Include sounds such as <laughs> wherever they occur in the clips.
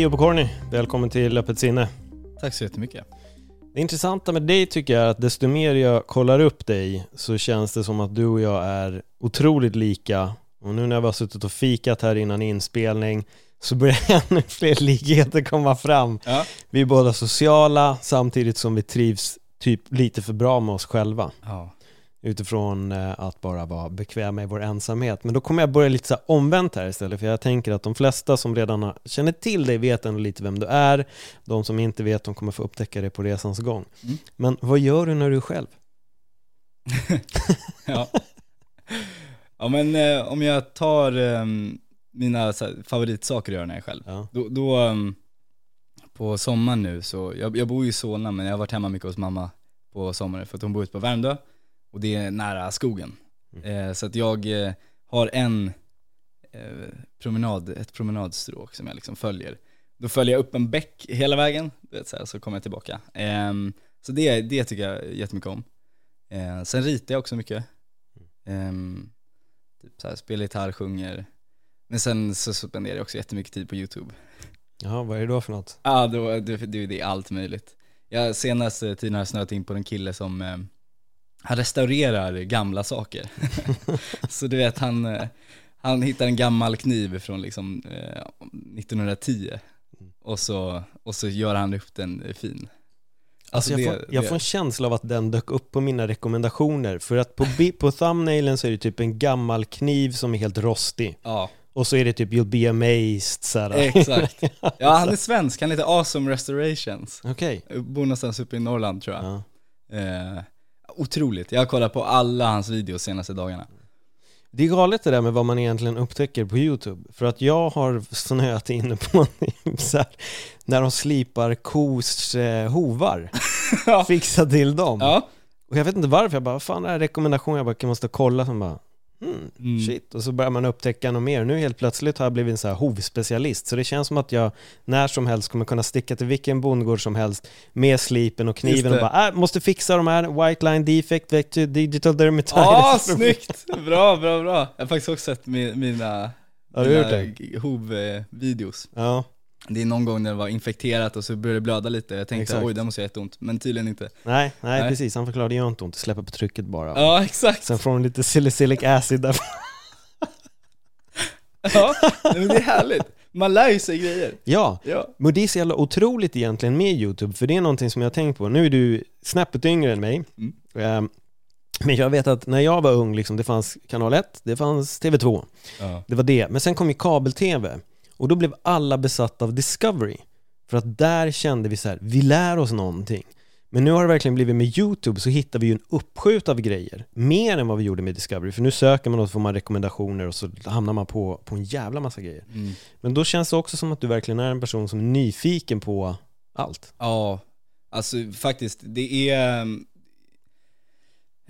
Tio på Corny, välkommen till Öppet sinne. Tack så jättemycket. Det intressanta med dig tycker jag är att desto mer jag kollar upp dig så känns det som att du och jag är otroligt lika. Och nu när vi har suttit och fikat här innan inspelning så börjar <laughs> ännu fler likheter komma fram. Ja. Vi är båda sociala samtidigt som vi trivs typ lite för bra med oss själva. ja. Utifrån eh, att bara vara bekväma i vår ensamhet. Men då kommer jag börja lite så omvänt här istället, för jag tänker att de flesta som redan känner till dig vet ändå lite vem du är. De som inte vet, de kommer få upptäcka det på resans gång. Mm. Men vad gör du när du är själv? <laughs> ja. ja men eh, om jag tar eh, mina här, favoritsaker att göra när jag är själv. Ja. Då, då ehm, på sommaren nu så, jag, jag bor ju i Solna men jag har varit hemma mycket hos mamma på sommaren för att hon bor ute på Värmdö och det är nära skogen. Eh, så att jag eh, har en eh, promenad, ett promenadstråk som jag liksom följer. Då följer jag upp en bäck hela vägen, du vet, så, här, så kommer jag tillbaka. Ehm, så det, det tycker jag jättemycket om. Sen ritar jag också mycket. Ehm, typ så här, spelar gitarr, sjunger. Men sen så spenderar jag också jättemycket tid på YouTube. Jaha, vad är det då för något? Ja, då, det, det, det är allt möjligt. Jag, senaste tiden har jag snöat in på en kille som eh, han restaurerar gamla saker. <laughs> så du vet, han, eh, han hittar en gammal kniv från liksom eh, 1910 och så, och så gör han upp den eh, fin. Alltså jag, det- får, jag det- får en känsla av att den dök upp på mina rekommendationer, för att på, på thumbnailen så är det typ en gammal kniv som är helt rostig. Ja, Och så är det typ 'You'll be amazed' så här. exakt. <laughs> Ja, han är svensk, han heter Awesome Restorations. Okej. Bor någonstans uppe i Norrland tror jag. Ja. Eh, otroligt, jag har kollat på alla hans videos senaste dagarna. Det är galet det där med vad man egentligen upptäcker på YouTube. För att jag har snöat inne på <laughs> så här, när de slipar kos eh, hovar. <laughs> Ja. Fixa till dem. Ja, Och jag vet inte varför, jag bara, vad fan är det här rekommendation? Jag bara, jag måste kolla. Så bara, hmm, Mm. shit. Och så börjar man upptäcka något mer. Nu helt plötsligt har jag blivit en så här hovspecialist. Så det känns som att jag när som helst kommer kunna sticka till vilken bondgård som helst med slipen och kniven och bara, äh, måste fixa de här, white line defect, vector, digital dermatitis. Ja, snyggt! Bra, bra, bra. Jag har faktiskt också sett mi- mina, det? mina hov-videos. Ja, Det är någon gång när det var infekterat och så började det blöda lite. Jag tänkte Exakt. oj, det måste göra jätteont. Men tydligen inte. nej, nej, Nej. precis. Han förklarade, det gör inte ont, släppa på trycket bara. Ja, exakt. Sen får de lite salicylic acid där. <laughs> Ja, men det är härligt. Man lär ju sig grejer. Ja, Ja. men det är så jävla otroligt egentligen med YouTube, för det är någonting som jag har tänkt på. Nu är du snäppet yngre än mig, Mm. Ehm, men jag vet att när jag var ung, liksom, det fanns kanal 1, det fanns TV2, Ja. det var det. Men sen kom ju kabel-TV, och då blev alla besatta av Discovery. För att där kände vi så här, vi lär oss någonting. Men nu har det verkligen blivit med YouTube så hittar vi ju en uppskjut av grejer. Mer än vad vi gjorde med Discovery. För nu söker man och så får man rekommendationer och så hamnar man på, på en jävla massa grejer. Mm. Men då känns det också som att du verkligen är en person som är nyfiken på allt. Ja, alltså faktiskt, det är...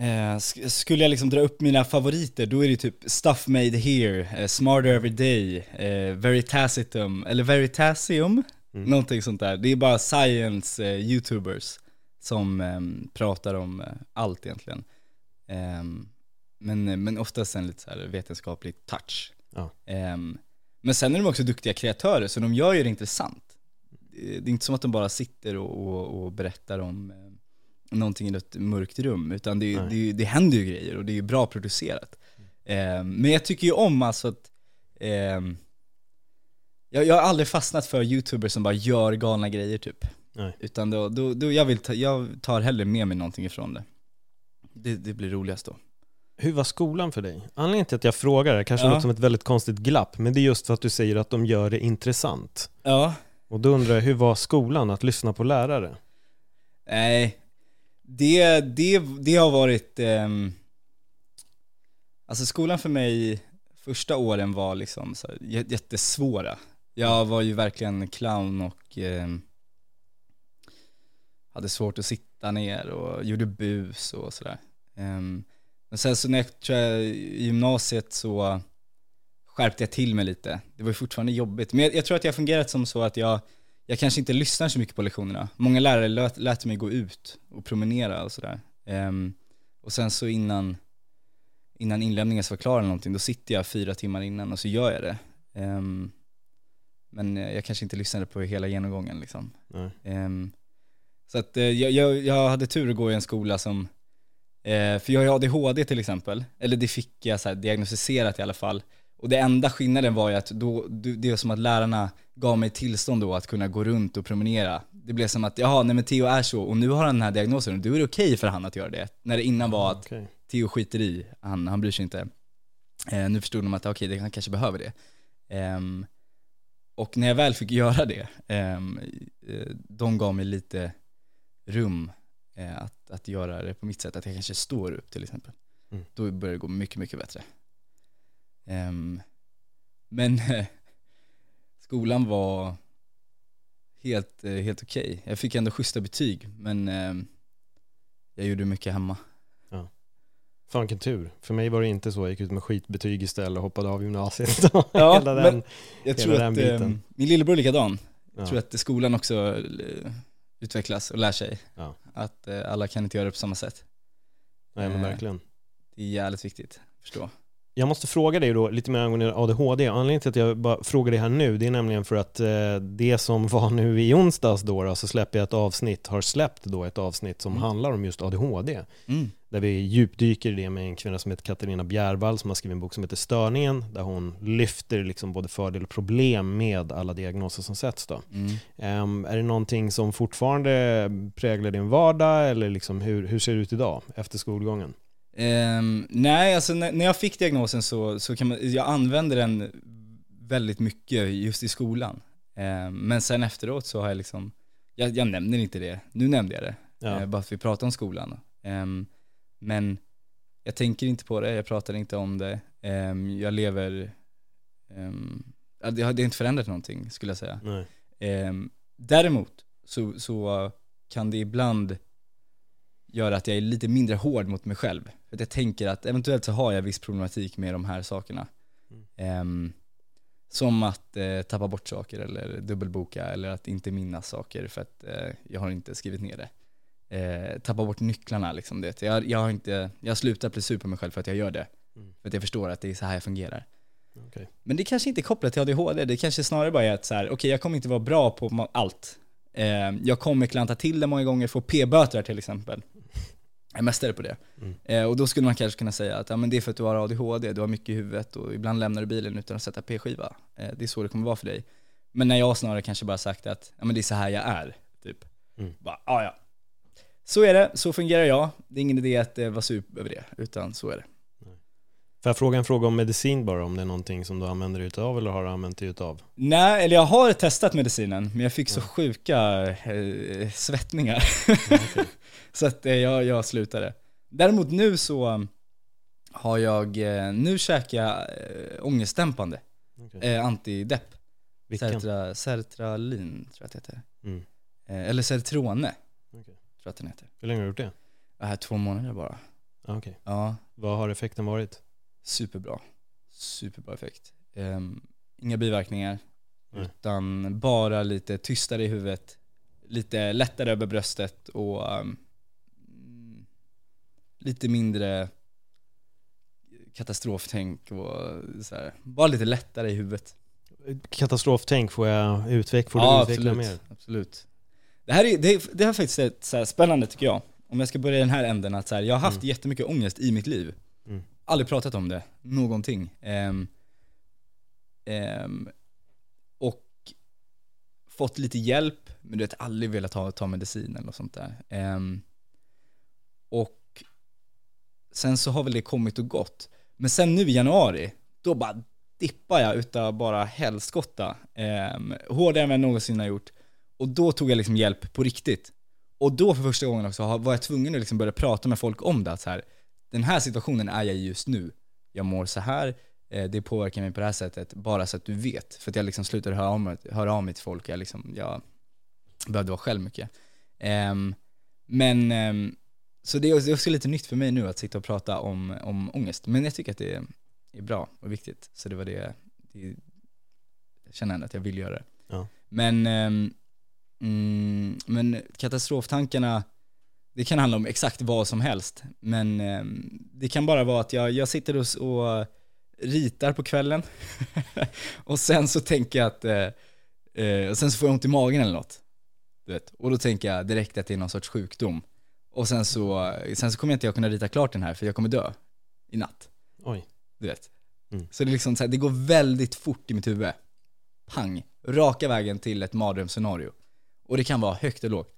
Eh, sk- skulle jag liksom dra upp mina favoriter, då är det typ Stuff Made Here, eh, Smarter Every Day, eh, Veritacitum, eller Veritasium, Mm. någonting sånt där. Det är bara science eh, youtubers som ehm, pratar om eh, allt egentligen. Ehm, men, men oftast en lite så här vetenskaplig touch. Ja. Ehm, men sen är de också duktiga kreatörer, så de gör ju det intressant. Det det är inte som att de bara sitter och, och, och berättar om eh, någonting i ett mörkt rum, utan det, Nej. det, det händer ju grejer och det är bra producerat. Ehm, men jag tycker ju om alltså att ehm, jag, jag har aldrig fastnat för youtubers som bara gör galna grejer typ. Nej. Utan då, då, då jag, vill ta, jag tar hellre med mig någonting ifrån det. Det, det blir roligast då. Hur var skolan för dig? Anledningen till att jag frågar, det kanske Ja. låter som ett väldigt konstigt glapp, men det är just för att du säger att de gör det intressant. Ja, Och då undrar jag, hur var skolan att lyssna på lärare? Nej, det, det, det har varit, Eh, alltså skolan för mig första åren var liksom så här, jättesvåra. Jag var ju verkligen clown och eh, hade svårt att sitta ner och gjorde bus och sådär. Ehm, men sen så när jag, tror jag, i gymnasiet så skärpte jag till mig lite. Det var ju fortfarande jobbigt. Men jag, jag tror att jag har fungerat som så att jag, jag kanske inte lyssnar så mycket på lektionerna. Många lärare lät, lät mig gå ut och promenera och sådär. Ehm, och sen så innan, innan inlämningen så var klar eller någonting, då sitter jag fyra timmar innan och så gör jag det. Ehm, men jag kanske inte lyssnade på hela genomgången liksom. Ehm, så att eh, jag, jag, hade tur att gå i en skola som, eh, för jag har ju ADHD till exempel, eller det fick jag så diagnostiserat i alla fall. Och det enda skillnaden var ju att då, det är som att lärarna gav mig tillstånd då att kunna gå runt och promenera. Det blev som att, jaha, nej men Theo är så, och nu har han den här diagnosen, och då är det okej för han att göra det. När det innan var att Okej. Theo skiter i, han, han bryr sig inte. Eh, nu förstod de att okej, det- han kanske behöver det. Ehm, och när jag väl fick göra det, ehm, eh, de gav mig lite rum eh, att, att göra det på mitt sätt, att jag kanske står upp till exempel. Mm. Då börjar det gå mycket, mycket bättre. Ehm, men <laughs> skolan var helt, eh, helt okej. Jag fick ändå schyssta betyg, men ehm, jag gjorde mycket hemma. Fan vilken tur. För mig var det inte så, jag gick ut med skitbetyg istället och hoppade av gymnasiet. <laughs> Ja, Hela den, jag tror den att biten. ehm, min lillebror är likadan. ja. Jag tror att skolan också eh, utvecklas och lär sig. Ja. Att eh, alla kan inte göra det på samma sätt. Nej men verkligen. Det är jävligt viktigt att förstå. Jag måste fråga dig då lite mer angående ADHD. Anledningen till att jag bara frågar dig här nu, det är nämligen för att eh, det som var nu i onsdags då, då så släpper jag ett avsnitt, har släppt då ett avsnitt som Mm. handlar om just ADHD. Mm. Där vi djupdyker i det med en kvinna som heter Katarina Bjärvall som har skrivit en bok som heter Störningen, där hon lyfter liksom både fördel och problem med alla diagnoser som sätts då. Mm. Ehm, är det någonting som fortfarande präglar din vardag eller liksom hur, hur ser det ut idag efter skolgången? Ehm, nej, alltså när, när jag fick diagnosen så, så kan man, jag använde den väldigt mycket just i skolan. Ehm, men sen efteråt så har jag liksom, jag, jag nämner inte det, nu nämnde jag det. Ja. Eh, bara för att vi pratar om skolan. Ehm, men jag tänker inte på det, jag pratar inte om det. Jag lever, det, har, det har inte förändrat någonting skulle jag säga. Däremot så, så kan det ibland göra att jag är lite mindre hård mot mig själv. För att jag tänker att eventuellt så har jag viss problematik med de här sakerna. Mm. Ehm, som att eh, tappa bort saker eller dubbelboka eller att inte minnas saker för att eh, jag har inte skrivit ner det. Eh, tappa bort nycklarna liksom. Det. Jag, jag har inte, jag slutar bli sur på mig själv för att jag gör det. Mm. För att jag förstår att det är så här jag fungerar. Okej. Men det kanske inte är kopplat till ADHD, det kanske snarare bara är att så här, okej jag kommer inte vara bra på allt. Eh, jag kommer klanta till det många gånger, få p-böter till exempel. Jag är mästare på det. Mm. Eh, och då skulle man kanske kunna säga att ja, men det är för att du har ADHD, du har mycket i huvudet och ibland lämnar du bilen utan att sätta p-skiva. Eh, det är så det kommer vara för dig. Men när jag snarare kanske bara sagt att ja, men det är så här jag är, typ. Mm. Bara, ja, ja. Så är det, så fungerar jag. Det är ingen idé att eh, vara sur över det, utan så är det. Får jag fråga en fråga om medicin bara, om det är någonting som du använder dig utav eller har använt dig utav? Nej, eller jag har testat medicinen, men jag fick så sjuka eh, svettningar. <laughs> så att eh, jag, jag slutade. Däremot nu så um, har jag, eh, nu käkar jag eh, ångestdämpande, eh, antidepp. Vilken? Sertra, sertralin tror jag att det heter. Mm. Eller Sertrone, Okej. tror jag att den heter. Hur länge har du gjort det? Det här två månader bara. Ah, Okej. Ja, Vad har effekten varit? superbra. Superbra effekt. Ehm, inga biverkningar, Nej. utan bara lite tystare i huvudet, lite lättare över bröstet och mm, lite mindre katastroftänk och så här. Bara lite lättare i huvudet. Katastroftänk, får jag utveckla, får du ja, utveckla absolut. mer? absolut. Det här är, det, det här är faktiskt ett, så spännande tycker jag. Om jag ska börja i den här änden, att så här, jag har haft Mm. jättemycket ångest i mitt liv. Mm. Aldrig pratat om det, någonting. Ehm, ehm, och fått lite hjälp, men du vet, aldrig velat ta, ta medicin eller något sånt där. Ehm, och sen så har väl det kommit och gått. Men sen nu i januari, då bara dippar jag utav bara helskotta. Eh, hårdare än jag någonsin har gjort. Och då tog jag liksom hjälp på riktigt. Och då för första gången också var jag tvungen att liksom börja prata med folk om det. Att så här, den här situationen är jag i just nu. Jag mår så här, eh, det påverkar mig på det här sättet, bara så att du vet. För att jag liksom slutade höra av mig, höra av mig till folk, jag, liksom, jag behövde vara själv mycket. Um, men, um, så det är, också lite nytt för mig nu att sitta och prata om, om ångest. Men jag tycker att det är, är bra och viktigt. Så det var det, det jag känner ändå att jag vill göra det. Ja. Men, um, mm, men katastroftankarna, det kan handla om exakt vad som helst. Men det kan bara vara att jag, jag sitter och, och ritar på kvällen <laughs> och sen så tänker jag att, eh, eh, och sen så får jag ont i magen eller något. Du vet. Och då tänker jag direkt att det är någon sorts sjukdom. Och sen så, sen så kommer jag inte jag kunna rita klart den här för jag kommer dö i natt. Oj. Du vet. Mm. Så det är liksom så här, det går väldigt fort i mitt huvud. Pang. Raka vägen till ett mardrömsscenario. Och det kan vara högt och lågt.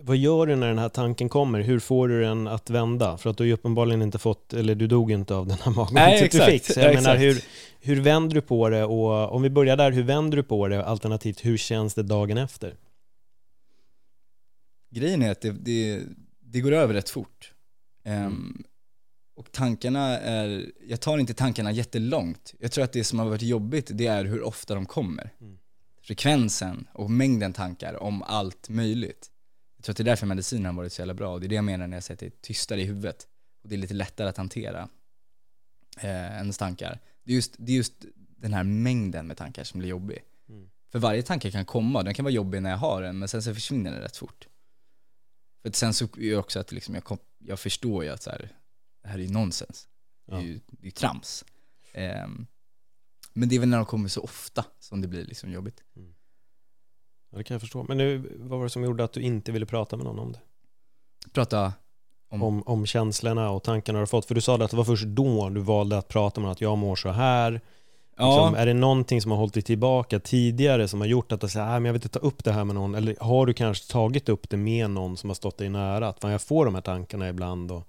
Vad gör du när den här tanken kommer? Hur får du den att vända? För att du har ju uppenbarligen inte fått, eller du dog inte av den här magont du fick. Så jag menar, hur, hur vänder du på det? Och om vi börjar där, hur vänder du på det? Alternativt, hur känns det dagen efter? Grejen är att det, det, det går över rätt fort. Um, och tankarna är, jag tar inte tankarna jättelångt. Jag tror att det som har varit jobbigt, det är hur ofta de kommer. Mm. Frekvensen och mängden tankar om allt möjligt. Jag tror att det är därför medicinen har varit så jävla bra och det är det jag menar när jag säger att det är tystare i huvudet. Och det är lite lättare att hantera eh, ens tankar. Det är, just, det är just den här mängden med tankar som blir jobbig. Mm. För varje tanke kan komma, den kan vara jobbig när jag har den, men sen så försvinner den rätt fort. För sen så är också att liksom jag, kom, jag förstår ju att så här, det här är ju nonsens. Det är ju det är trams. Eh, men det är väl när de kommer så ofta som det blir liksom jobbigt. Mm. Ja, det kan jag förstå. Men nu, vad var det som gjorde att du inte ville prata med någon om det? Prata om? Om, om känslorna och tankarna du har fått. För du sa att det var först då du valde att prata med att jag mår så här. Ja. Liksom, är det någonting som har hållit dig tillbaka tidigare som har gjort att du säger att jag vill inte ta upp det här med någon? Eller har du kanske tagit upp det med någon som har stått dig nära? Att fan, jag får de här tankarna ibland. Och,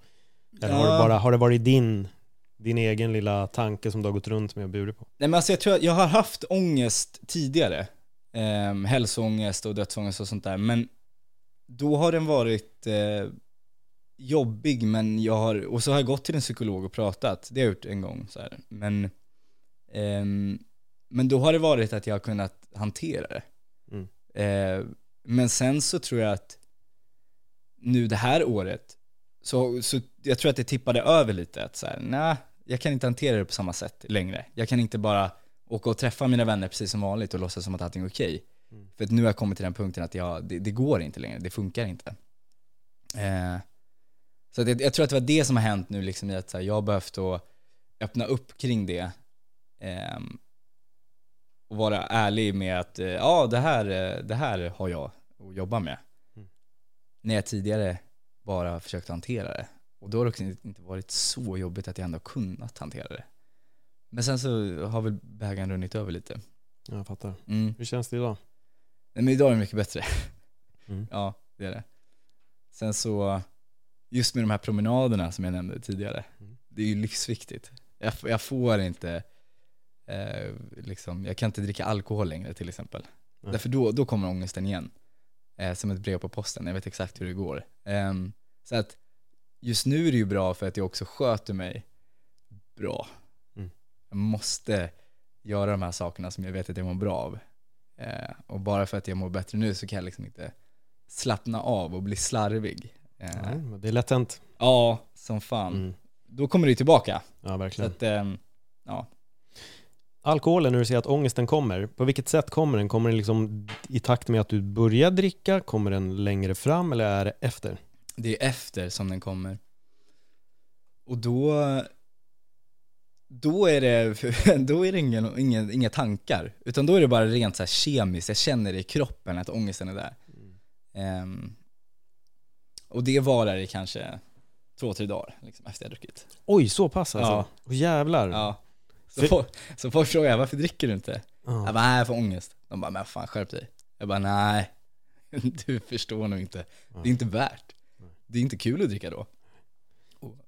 eller ja. har, det bara, har det varit din, din egen lilla tanke som du har gått runt med och burit på? Nej men alltså jag tror jag har haft ångest tidigare eh, hälsoångest och dödsångest och sånt där. Men då har den varit eh, jobbig, men jag har, och så har jag gått till en psykolog och pratat, det har jag gjort en gång så här. Men, men då har det varit att jag har kunnat hantera det. Mm. Eh, men sen så tror jag att nu det här året, så, så jag tror att det tippade över lite, att så här, nej, jag kan inte hantera det på samma sätt längre. Jag kan inte bara åka och träffa mina vänner precis som vanligt och låtsas som att allting är okej. Okay. Mm. För att nu har jag kommit till den punkten att jag, det, det går inte längre, det funkar inte. Eh, så att jag, jag, tror att det var det som har hänt nu liksom att här, jag har behövt att öppna upp kring det. Eh, och vara ärlig med att, eh, ja det här, eh, det här har jag att jobba med. Mm. När jag tidigare bara försökt hantera det. Och då har det också inte varit så jobbigt att jag ändå kunnat hantera det. Men sen så har väl bägaren runnit över lite. Jag fattar. Mm. Hur känns det idag? Nej men idag är det mycket bättre. Mm. ja, det är det. Sen så, just med de här promenaderna som jag nämnde tidigare, mm. det är ju livsviktigt. Jag, jag får inte, eh, liksom, jag kan inte dricka alkohol längre till exempel. Nej. Därför då, då kommer ångesten igen. Eh, som ett brev på posten, jag vet exakt hur det går. Eh, så att just nu är det ju bra för att jag också sköter mig bra jag måste göra de här sakerna som jag vet att jag mår bra av. Eh, och bara för att jag mår bättre nu så kan jag liksom inte slappna av och bli slarvig. Eh, ja, det är lätt hänt. Ja, som fan. Mm. Då kommer det tillbaka. Ja, verkligen. Så att, eh, ja. Alkoholen, när du säger att ångesten kommer, på vilket sätt kommer den? Kommer den liksom i takt med att du börjar dricka? Kommer den längre fram eller är det efter? Det är efter som den kommer. Och då då är det, <laughs> då är det ingen, ingen, inga tankar. Utan då är det bara rent så här kemiskt, jag känner det i kroppen att ångesten är där. Mm. Um, och det varar i kanske två, tre dagar liksom, efter jag druckit. Oj, så pass alltså? Ja. Oh, jävlar. Ja. Så, För... så folk frågar varför dricker du inte? Uh. Jag bara, nej jag får ångest. De bara, men fan skärp dig. Jag bara, nej, <laughs> du förstår nog inte. Det är inte värt. Det är inte kul att dricka då.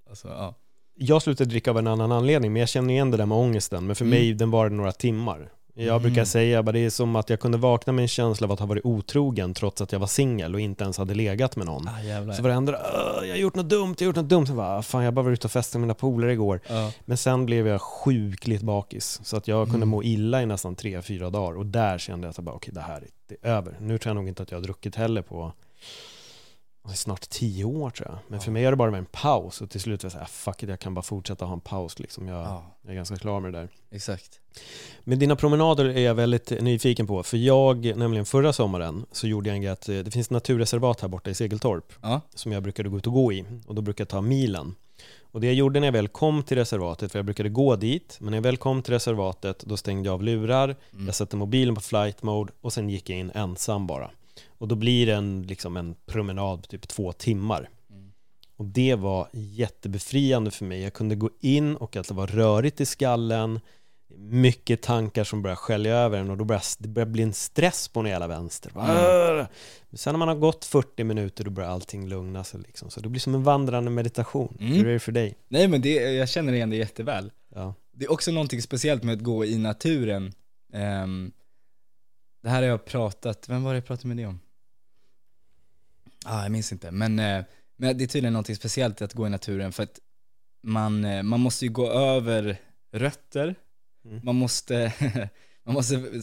alltså, ja. jag slutade dricka av en annan anledning, men jag känner igen det där med ångesten. Men för Mm. mig, den var några timmar. Jag Mm. brukar säga att det är som att jag kunde vakna med en känsla av att ha varit otrogen trots att jag var singel och inte ens hade legat med någon. Ah. Så varenda "Åh, jag har gjort något dumt, jag har gjort något dumt. Så bara, "Ah, fan jag bara var ute och festade med mina polare igår. Ja. Men sen blev jag sjukligt bakis. Så att jag kunde Mm. må illa i nästan tre, fyra dagar. Och där kände jag att jag bara, okej det här är, det är över. Nu tror jag nog inte att jag har druckit heller på snart tio år tror jag. Men för mig har det bara varit en paus. Och till slut var jag så här, fuck it, jag kan bara fortsätta ha en paus liksom. Jag, ja, jag är ganska klar med det där. exakt. Men dina promenader är jag väldigt nyfiken på. För jag, nämligen förra sommaren, så gjorde jag en grej att eh, det finns ett naturreservat här borta i Segeltorp Ja. som jag brukade gå ut och gå i. Och då brukade jag ta milen. Och det jag gjorde när jag väl kom till reservatet, för jag brukade gå dit, men när jag väl kom till reservatet, då stängde jag av lurar, Mm. jag satte mobilen på flight mode och sen gick jag in ensam bara. Och då blir det en, liksom en promenad på typ två timmar. Mm. Och det var jättebefriande för mig. Jag kunde gå in och att det var rörigt i skallen, mycket tankar som började skölja över en och då började det började bli en stress på en hela vänster. Mm. Men sen när man har gått 40 minuter då börjar allting lugna sig liksom. Så det blir som en vandrande meditation. Mm. Hur är det för dig? Nej men det, jag känner igen det jätteväl. Ja. Det är också någonting speciellt med att gå i naturen. Ehm, det här har jag pratat, vem var det jag pratade med det om? Ah, jag minns inte, men, eh, men det är tydligen någonting speciellt att gå i naturen för att man, eh, man måste ju gå över rötter, Mm. man måste, <laughs> man måste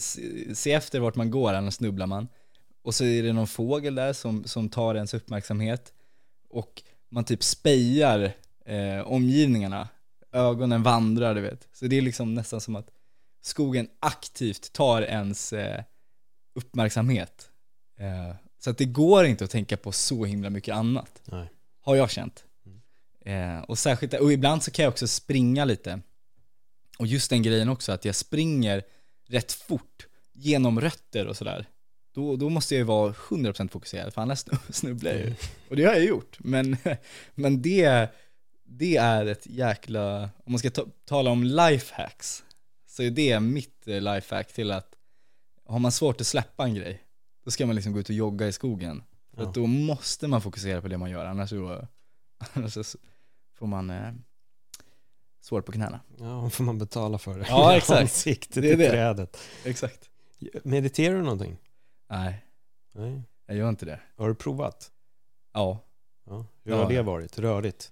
se- efter vart man går, annars snubblar man. Och så är det någon fågel där som, som tar ens uppmärksamhet och man typ spejar eh, omgivningarna ögonen vandrar, du vet. Så det är liksom nästan som att skogen aktivt tar ens eh, uppmärksamhet. Så att det går inte att tänka på så himla mycket annat, Nej. har jag känt. Eh, och särskilt, och ibland så kan jag också springa lite. Och just den grejen också, att jag springer rätt fort genom rötter och sådär. Då, då måste jag ju vara 100% fokuserad, för annars snubblar jag ju. Och det har jag gjort, men, <laughs> men det, det är ett jäkla, om man ska ta, tala om lifehacks, så är det mitt eh, lifehack till att har man svårt att släppa en grej, då ska man liksom gå ut och jogga i skogen. För Ja. att då måste man fokusera på det man gör, annars, så, <laughs> annars så får man eh, svårt på knäna. Ja, får man betala för det. Ja, <laughs> exakt. Det är det. trädet. Exakt. Mediterar du någonting? Nej, Nej. jag gör inte det. Har du provat? Ja. Ja. Hur Ja, har det ja. varit? Rörigt?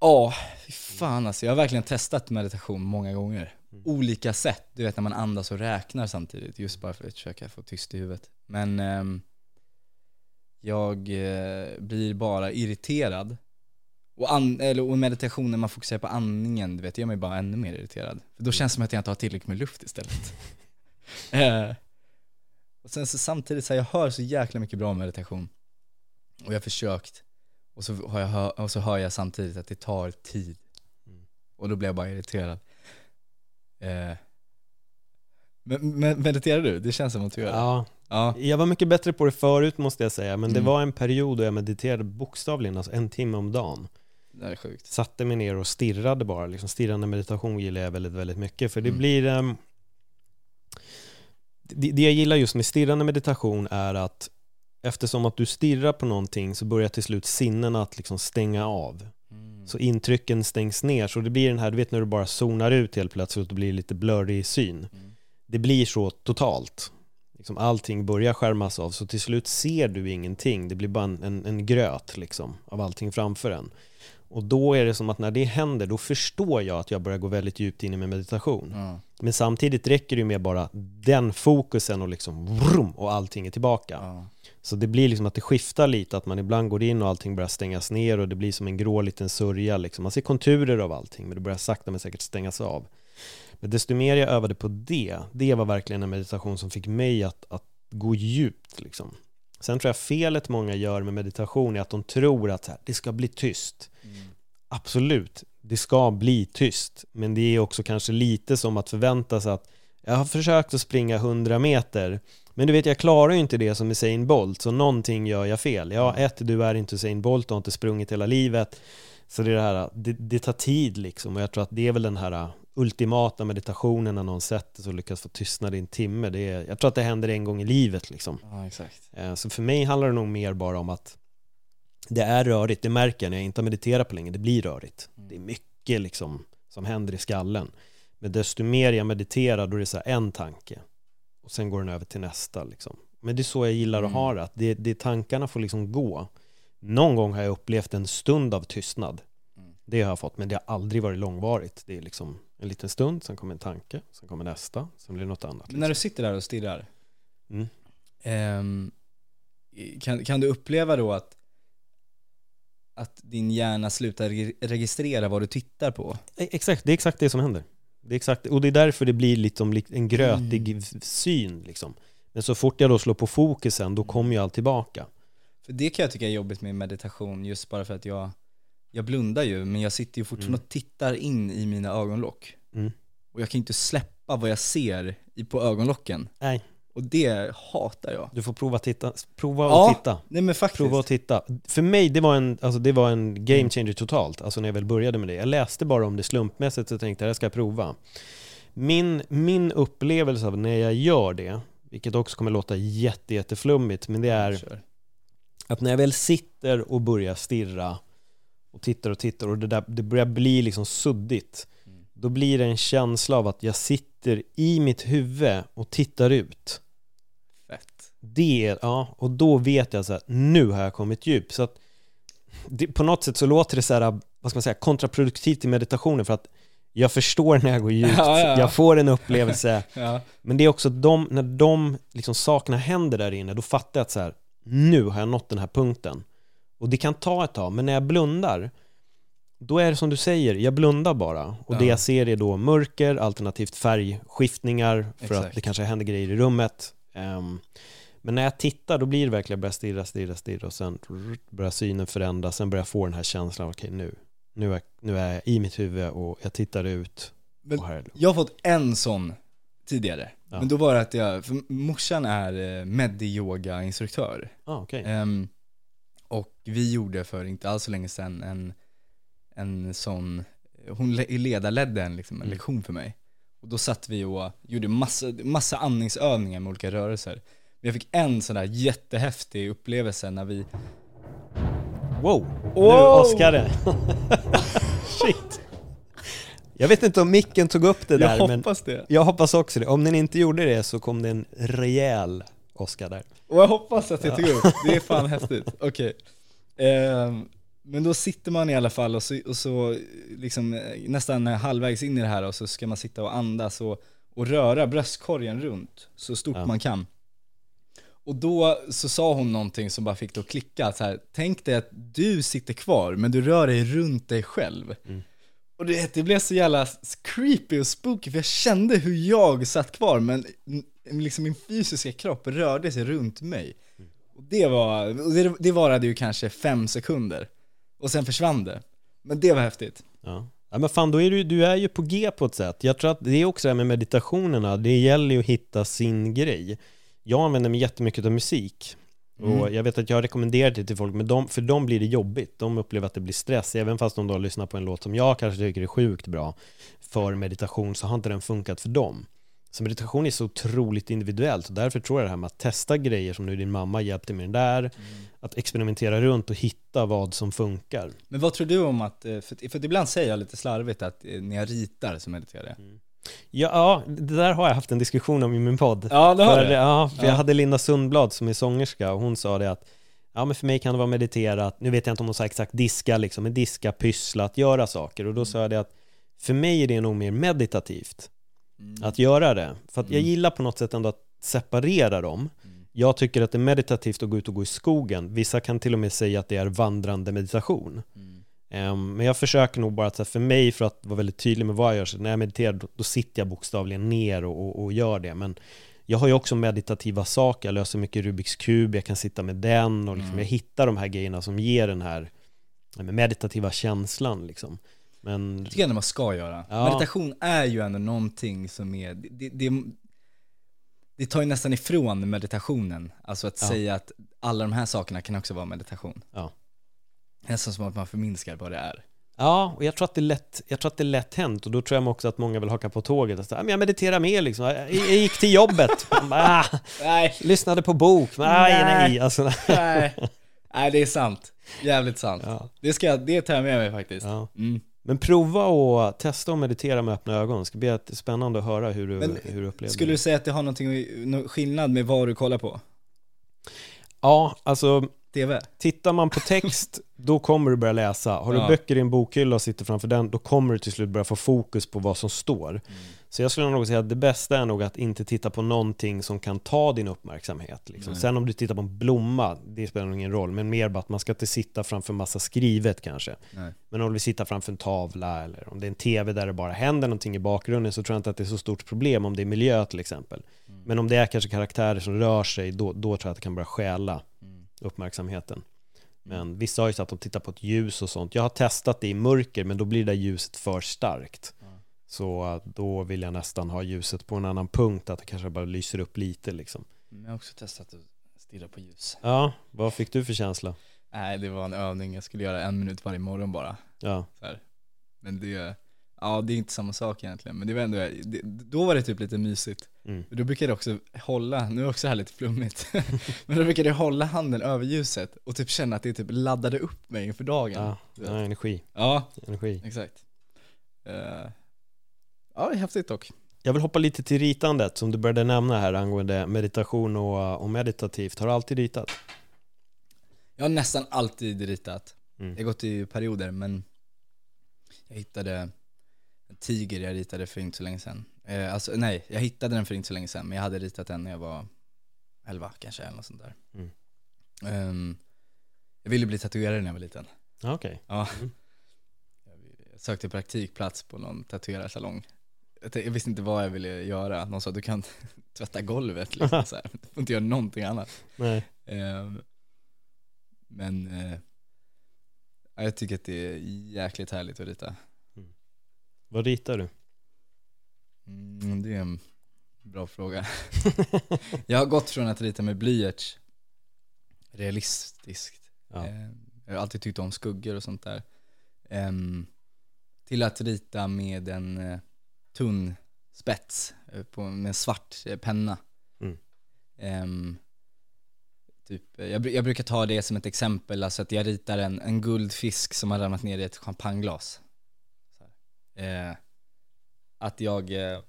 Ja, fan alltså. Jag har verkligen testat meditation många gånger. Mm. Olika sätt, du vet när man andas och räknar samtidigt, just bara för att försöka få tyst i huvudet. Men ehm, jag eh, blir bara irriterad. Och, an- eller, och meditation när man fokuserar på andningen, du vet, gör mig bara ännu mer irriterad. För då känns det som att jag inte har tillräckligt med luft istället. <laughs> eh, och sen så samtidigt så här, jag hör så jäkla mycket bra meditation. Och jag har försökt. Och så, har jag hör, och så hör jag samtidigt att det tar tid. Mm. Och då blir jag bara irriterad. Eh, men, men mediterar du? Det känns som att du gör det. Ja, Ja. jag var mycket bättre på det förut måste jag säga, men det Mm. var en period då jag mediterade bokstavligen, alltså en timme om dagen. Det är sjukt. Satte mig ner och stirrade bara, liksom stirrande meditation gillar jag väldigt, väldigt mycket, för det Mm. blir det, det jag gillar just med stirrande meditation är att eftersom att du stirrar på någonting så börjar till slut sinnena att liksom stänga av. Mm. Så intrycken stängs ner, så det blir den här, du vet när du bara zonar ut helt plötsligt och det blir lite blurrig syn. Mm. Det blir så totalt. Liksom allting börjar skärmas av, så till slut ser du ingenting. Det blir bara en, en, en gröt liksom, av allting framför en. Och då är det som att när det händer, då förstår jag att jag börjar gå väldigt djupt in i min meditation. Ja. Men samtidigt räcker det ju med bara den fokusen och liksom vroom, och allting är tillbaka. Ja. Så det blir liksom att det skiftar lite, att man ibland går in och allting börjar stängas ner och det blir som en grå liten sörja liksom. Man ser konturer av allting, men det börjar sakta men säkert stängas av. Men desto mer jag övade på det, det var verkligen en meditation som fick mig att, att gå djupt liksom. Sen tror jag felet många gör med meditation är att de tror att här, det ska bli tyst. Mm. Absolut, det ska bli tyst. Men det är också kanske lite som att förvänta sig att jag har försökt att springa 100 meter men du vet, jag klarar ju inte det som Usain Bolt, så någonting gör jag fel. Ja, ett, du är inte Usain Bolt, du har inte sprungit hela livet. Så det är det här, det, det tar tid liksom. Och jag tror att det är väl den här ultimata meditationen när någon sätter sig och lyckas få tystnad i en timme. Det är, jag tror att det händer en gång i livet liksom. ja, exakt. Eh, Så för mig handlar det nog mer bara om att det är rörigt, det märker jag när jag inte har mediterat på länge, det blir rörigt. Mm. Det är mycket liksom som händer i skallen. Men desto mer jag mediterar då är det så en tanke och sen går den över till nästa liksom. Men det är så jag gillar att Mm. ha det, att det, det tankarna får liksom gå. Någon gång har jag upplevt en stund av tystnad. Mm. Det har jag fått, men det har aldrig varit långvarigt. Det är liksom en liten stund, sen kommer en tanke, sen kommer nästa, sen blir det något annat. Men när Liksom. du sitter där och stirrar, Mm. ehm, kan, kan du uppleva då att, att din hjärna slutar re- registrera vad du tittar på? E- Exakt, det är exakt det som händer. Det är exakt, och det är därför det blir liksom lik- en grötig Mm. syn liksom. Men så fort jag då slår på fokusen, då kommer ju allt tillbaka. För det kan jag tycka är jobbigt med meditation, just bara för att jag, jag blundar ju, men jag sitter ju fortfarande Mm. och tittar in i mina ögonlock. Mm. Och jag kan inte släppa vad jag ser på ögonlocken. Nej, Och det hatar jag. du får prova, titta, prova Ja, och titta. Nej men faktiskt. Prova att titta. För mig, det var en, alltså det var en game changer totalt, alltså när jag väl började med det. Jag läste bara om det slumpmässigt och tänkte att jag ska prova. Min, min upplevelse av när jag gör det, vilket också kommer låta jätte, jätteflummigt, men det är att när jag väl sitter och börjar stirra och tittar och tittar och det, där, det börjar bli liksom suddigt, Mm. då blir det en känsla av att jag sitter i mitt huvud och tittar ut. Det, ja, och då vet jag så här, nu har jag kommit djup. Så att det, på något sätt så låter det så här, vad ska man säga, kontraproduktivt i meditationen för att jag förstår när jag går djupt, Ja, ja, ja. jag får en upplevelse, <laughs> Ja. men det är också de, när de liksom sakerna händer där inne, då fattar jag att så här, nu har jag nått den här punkten. Och det kan ta ett tag, men när jag blundar, då är det som du säger, jag blundar bara. Och det Ja. jag ser är då mörker, alternativt färgskiftningar, för att Exakt. det kanske händer grejer i rummet. Ehm, men när jag tittar, då blir det verkligen, börjar stirra, stirra, stirra och sen börjar synen förändras, sen börjar jag få den här känslan, okej nu, nu är, nu är jag i mitt huvud och jag tittar ut. Men jag har fått en sån tidigare. Ja. Men då var det att jag, för morsan är eh, medi-yoga-instruktör. Ah, okej. Ehm, och vi gjorde för inte alls så länge sedan en, en sån, hon le- ledarledde en, liksom, en Mm. lektion för mig. Och då satt vi och gjorde massa, massa andningsövningar med olika rörelser. Men jag fick en sån där jättehäftig upplevelse när vi, Wow! Nu Wow! Oskar <laughs> Shit! Jag vet inte om micken tog upp det där, jag men hoppas det. jag hoppas också det. Om den inte gjorde det så kom det en rejäl Oskar där. Och jag hoppas att jag tog upp, det är fan häftigt. Okej. Ehm, men då sitter man i alla fall och så, och så liksom eh, nästan halvvägs in i det här och så ska man sitta och andas och, och röra bröstkorgen runt så stort Ja. man kan. Och då så sa hon någonting som bara fick det att klicka, så här, tänk dig att du sitter kvar men du rör dig runt dig själv. Mm. Och det, det blev så jävla creepy och spooky för jag kände hur jag satt kvar men liksom min fysiska kropp rörde sig runt mig. Och det var, och det, det varade ju kanske fem sekunder. Och sen försvann det. Men det var häftigt. Ja. ja men fan, då är du, du är ju på G på ett sätt. Jag tror att det är också det här med meditationerna, det gäller ju att hitta sin grej. Jag använder mig jättemycket av musik. Och Mm. jag vet att jag har rekommenderat det till folk, men de, för dem blir det jobbigt. De upplever att det blir stress, även fast de då lyssnar på en låt som jag kanske tycker är sjukt bra för meditation, så har inte den funkat för dem. Så meditation är så otroligt individuellt och därför tror jag det här med att testa grejer som nu din mamma hjälpte med den där, att experimentera runt och hitta vad som funkar. Men vad tror du om att, eh, för, för ibland säger jag lite slarvigt att eh, när jag ritar så mediterar jag. Ja, ja, det där har jag haft en diskussion om i min podd. Ja, det har för, du. Ja, för jag Ja. hade Linda Sundblad som är sångerska och hon sa det att Ja men för mig kan det vara mediterat, nu vet jag inte om hon sa exakt diska liksom, men diska, pyssla, att göra saker och då sa jag det att för mig är det nog mer meditativt Mm. att göra det. För att jag Mm. gillar på något sätt ändå att separera dem. Mm. Jag tycker att det är meditativt att gå ut och gå i skogen. Vissa kan till och med säga att det är vandrande meditation. Mm. Ehm, men jag försöker nog bara att för mig, för att vara väldigt tydlig med vad jag gör, så när jag mediterar då, då sitter jag bokstavligen ner och, och, och gör det. Men jag har ju också meditativa saker, jag löser mycket Rubiks kub, jag kan sitta med den och liksom, Mm. jag hittar de här grejerna som ger den här meditativa känslan liksom. Men Det tycker jag ändå man ska göra. Ja. Meditation är ju ändå någonting som är, det, det, det tar ju nästan ifrån meditationen. Alltså att Ja. säga att alla de här sakerna kan också vara meditation. Ja. Nästan som att man förminskar vad det är. Ja, och jag tror att det är lätt, jag tror att det är lätt hänt och då tror jag också att många vill haka på tåget och säga, men jag mediterar mer liksom, jag, jag gick till jobbet, <laughs> bara, ah, Nej, lyssnade på bok, men, nej, Nej. nej, alltså, nej, <laughs> nej det är sant. Jävligt sant. ja, Det, ska, det tar jag med mig faktiskt. ja. Mm. Men prova att testa att meditera med öppna ögon. Det ska bli spännande att höra hur du, Men hur du upplever Skulle du säga att det har någon skillnad med vad du kollar på? Ja, alltså TV? tittar man på text, då kommer du börja läsa. Har du Ja. böcker i en bokhylla och sitter framför den, då kommer du till slut börja få fokus på vad som står. Mm. Så jag skulle nog säga att det bästa är nog att inte titta på någonting som kan ta din uppmärksamhet. Liksom. Sen om du tittar på en blomma, det spelar nog ingen roll, men mer bara att man ska inte sitta framför massa skrivet kanske. Nej. Men om du sitta framför en tavla eller om det är en TV där det bara händer någonting i bakgrunden så tror jag inte att det är så stort problem om det är miljö till exempel. Mm. Men om det är kanske karaktärer som rör sig, då, då tror jag att det kan börja stjäla. Uppmärksamheten. Men vissa har ju sagt att de tittar på ett ljus och sånt. Jag har testat det i mörker, men då blir det där ljuset för starkt. Så äh, då vill jag nästan ha ljuset på en annan punkt, att det kanske bara lyser upp lite liksom. Jag har också testat att stirra på ljus. Ja, vad fick du för känsla? Nej, det var en övning. Jag skulle göra en minut varje morgon bara. Ja, Så. Men det, ja det är inte samma sak egentligen. Men det var ändå, det, då var det typ lite mysigt. mm. Då brukade jag också hålla, nu är också det här lite flummigt, <laughs> men då brukade jag hålla handen över ljuset och typ känna att det typ laddade upp mig inför dagen. ja, ja energi, Ja, energi. exakt. Eh, ja, det häftigt dock. Jag vill hoppa lite till ritandet som du började nämna här angående meditation och, och meditativt. Har du alltid ritat? Jag har nästan alltid ritat. Mm. Jag har gått i perioder men jag hittade en tiger jag ritade för inte så länge sedan. Eh, alltså nej, jag hittade den för inte så länge sedan men jag hade ritat den när jag var 11 kanske eller något sånt där. Mm. Ehm, jag ville bli tatuerare när jag var liten. Ja, Okej, Ja. Mm. Jag sökte praktikplats på någon tatuerarsalong. Jag, tänkte- jag visste inte vad jag ville göra. Någon sa du kan <laughs> tvätta golvet liksom, <laughs> så här. Du får inte göra någonting annat. nej. Ehm, men ja, jag tycker att det är jäkligt härligt att rita. Vad ritar du? Mm, det är en bra fråga. <laughs> jag har gått från att rita med blyerts, realistiskt. Ja. Ehm, jag har alltid tyckt om skuggor och sånt där. Till att rita med en eh, tunn spets, eh, på, med en svart eh, penna. Mm. Typ, eh, jag, jag brukar ta det som ett exempel, alltså att jag ritar en, en guldfisk som har ramlat ner i ett champagneglas. Eh, att jag, eh,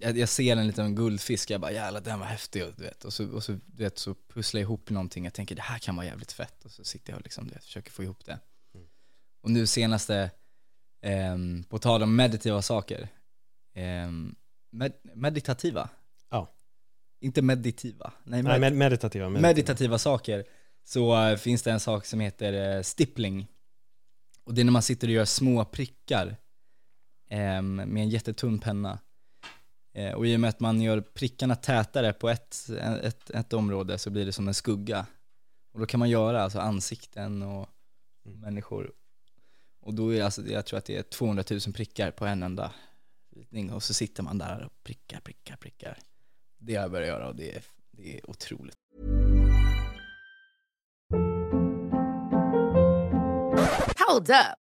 jag, jag ser en liten guldfisk, jag bara jävlar den var häftig, du vet. Och så, och så, du vet, så pusslar jag ihop någonting, jag tänker det här kan vara jävligt fett. Och så sitter jag och liksom, du vet, försöker få ihop det. Mm. Och nu senaste, ehm, på tal om meditativa saker, ehm, med, meditativa? Ja. Inte meditiva, nej, Nej, med, med, meditativa. meditativa saker, så eh, finns det en sak som heter eh, stippling. Och det är när man sitter och gör små prickar med en jättetunn penna. Eh, och i och med att man gör prickarna tätare på ett, ett, ett område så blir det som en skugga. Och då kan man göra alltså ansikten och Mm. människor. Och då är alltså, jag tror att det är 200 000 prickar på en enda ritning och så sitter man där och prickar, prickar, prickar. Det har jag börjat göra och det är, det är otroligt. Hold up.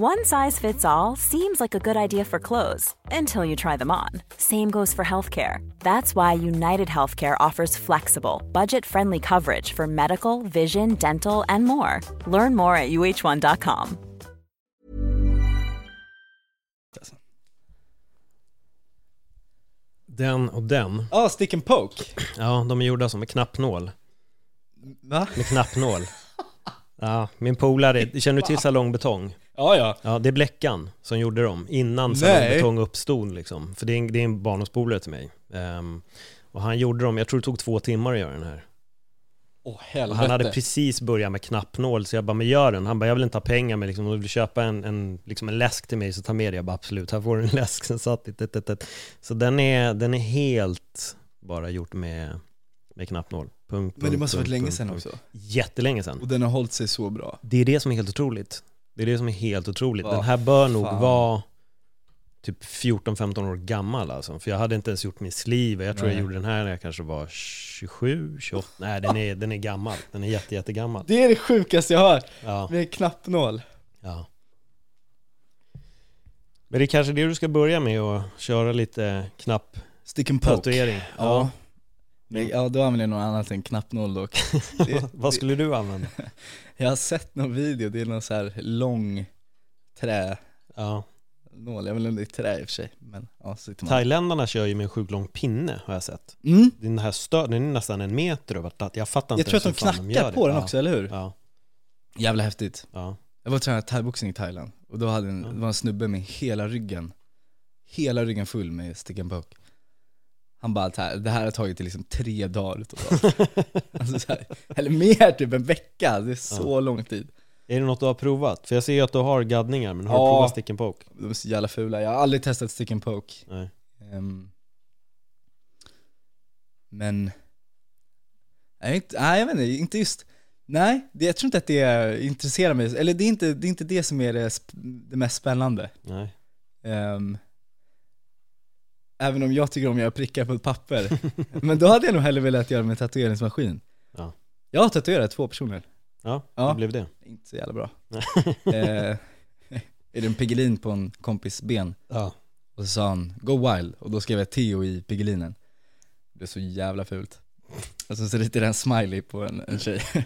One size fits all seems like a good idea for clothes until you try them on. Same goes for healthcare. That's why United Healthcare offers flexible, budget friendly coverage for medical, vision, dental, and more. Learn more at uh1.com. Den och den, Ja, ah, stick and poke. <clears throat> ja de är gjorda som med knappnål. Va? Med knappnål. <laughs> Ja, min polare, känner du till salongbetong? Ja, ja. Ja, det är Bleckan som gjorde dem innan salongbetong uppstod liksom. För det är en, det är en barndomspolare till mig. Ehm, och han gjorde dem, jag tror det tog två timmar att göra den här. Helvete. han hade precis börjat med knappnål, så jag bara, men gör den. Han bara, jag vill inte ha pengar, men liksom, om du vill köpa en, en, liksom en läsk till mig så ta med det. Jag bara, absolut, här får du en <laughs> läsk. Sen satt det, det, det. Så den är, den är helt bara gjort med, med knappnål. Punkt, Men det punkt, måste varit punkt, länge sedan också. Jättelänge sedan. Och den har hållit sig så bra. Det är det som är helt otroligt. Det är det som är helt otroligt. Vad Den här bör nog fan. vara typ 14-15 år gammal alltså. För jag hade inte ens gjort min sleeve. Jag tror Nej. jag gjorde den här när jag kanske var 27, 28. Nej, den är, den är gammal. Den är jätte, jättegammal. Det är det sjukaste jag har, Ja, med knappnål. ja. Men det är kanske det du ska börja med och köra lite knapp Stick and poke. tatuering. Ja. Men, ja, då använder jag något annat än knappnål dock. <laughs> Det, Vad skulle du använda? <laughs> jag har sett någon video, det är någon så här lång tränål, Ja. jag vet inte om det är trä i och för sig, men ja, så sitter man. Thailändarna kör ju med en sjukt lång pinne har jag sett. Mm. Den här stö- den är nästan en meter över Jag fattar inte Jag tror att de knackar gör på det. den ja. också, eller hur? Ja, Jävla häftigt. ja. Jag var och tränade thaiboxning i Thailand och då hade en, Ja. det var en snubbe med hela ryggen, hela ryggen full med stick and poke. Han bara, det här, det här har tagit liksom tre dagar <laughs> alltså så här, eller mer, typ en vecka. Det är så lång tid. Är det något du har provat? För jag ser ju att du har gaddningar, men har Ja. du provat stick and poke? De är så jävla fula. Jag har aldrig testat stick and poke. Nej. Ehm, men, nej, inte, nej jag vet inte, inte just, nej, det, jag tror inte att det intresserar mig, eller det är inte det, är inte det som är det, det mest spännande. Nej. Ehm, även om jag tycker om att göra prickar på ett papper. <laughs> Men då hade jag nog hellre velat göra med en tatueringsmaskin. Ja. Jag har tatuerat två personer, Ja, Ja. hur blev det? inte så jävla bra. <laughs> eh, är det en Piggelin på en kompis ben Ja. och så sa han 'Go wild' och då skrev jag Theo i Piggelinen. Det är så jävla fult. Och så, så ritade jag en smiley på en, en tjej. <laughs>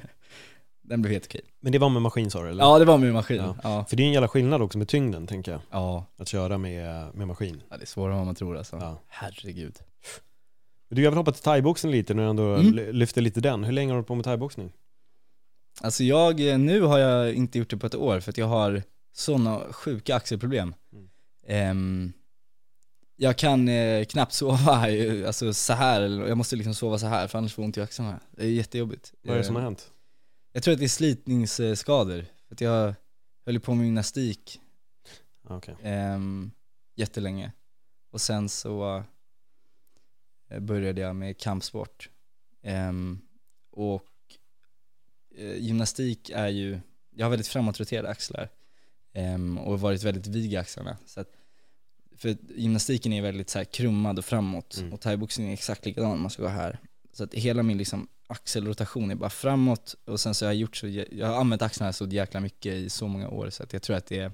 Den blev helt okej. Men det var med maskin sa du eller? Ja det var min maskin. Ja. Ja. Ja. För det är en jävla skillnad också med tyngden tänker jag. ja. Att köra med, med maskin. det är svårare än vad man tror alltså. Ja. Herregud. Du, jag vill hoppa till thaiboxning lite när du ändå Mm. ly- lyfter lite den. Hur länge har du på med thaiboxning? Alltså jag, eh, nu har jag inte gjort det på ett år för att jag har sådana sjuka axelproblem. Mm. Ehm, jag kan eh, knappt sova, <laughs> alltså så här, eller jag måste liksom sova så här för annars får jag ont i axlarna. Det är jättejobbigt. Vad är det som har Ehm, hänt? Jag tror att det är slitningsskador. För att jag höll på med gymnastik Okej. um, jättelänge. Och sen så eh, började jag med kampsport. Ehm, och eh, gymnastik är ju, jag har väldigt framåtroterade axlar ehm, och varit väldigt vig i axlarna. Så att, för gymnastiken är väldigt så här krummad och framåt Mm. och thaiboxning är exakt likadan, man ska gå här. Så att hela min liksom axelrotation är bara framåt och sen så har jag gjort så, jag har använt axlarna så jäkla mycket i så många år så att jag tror att det är,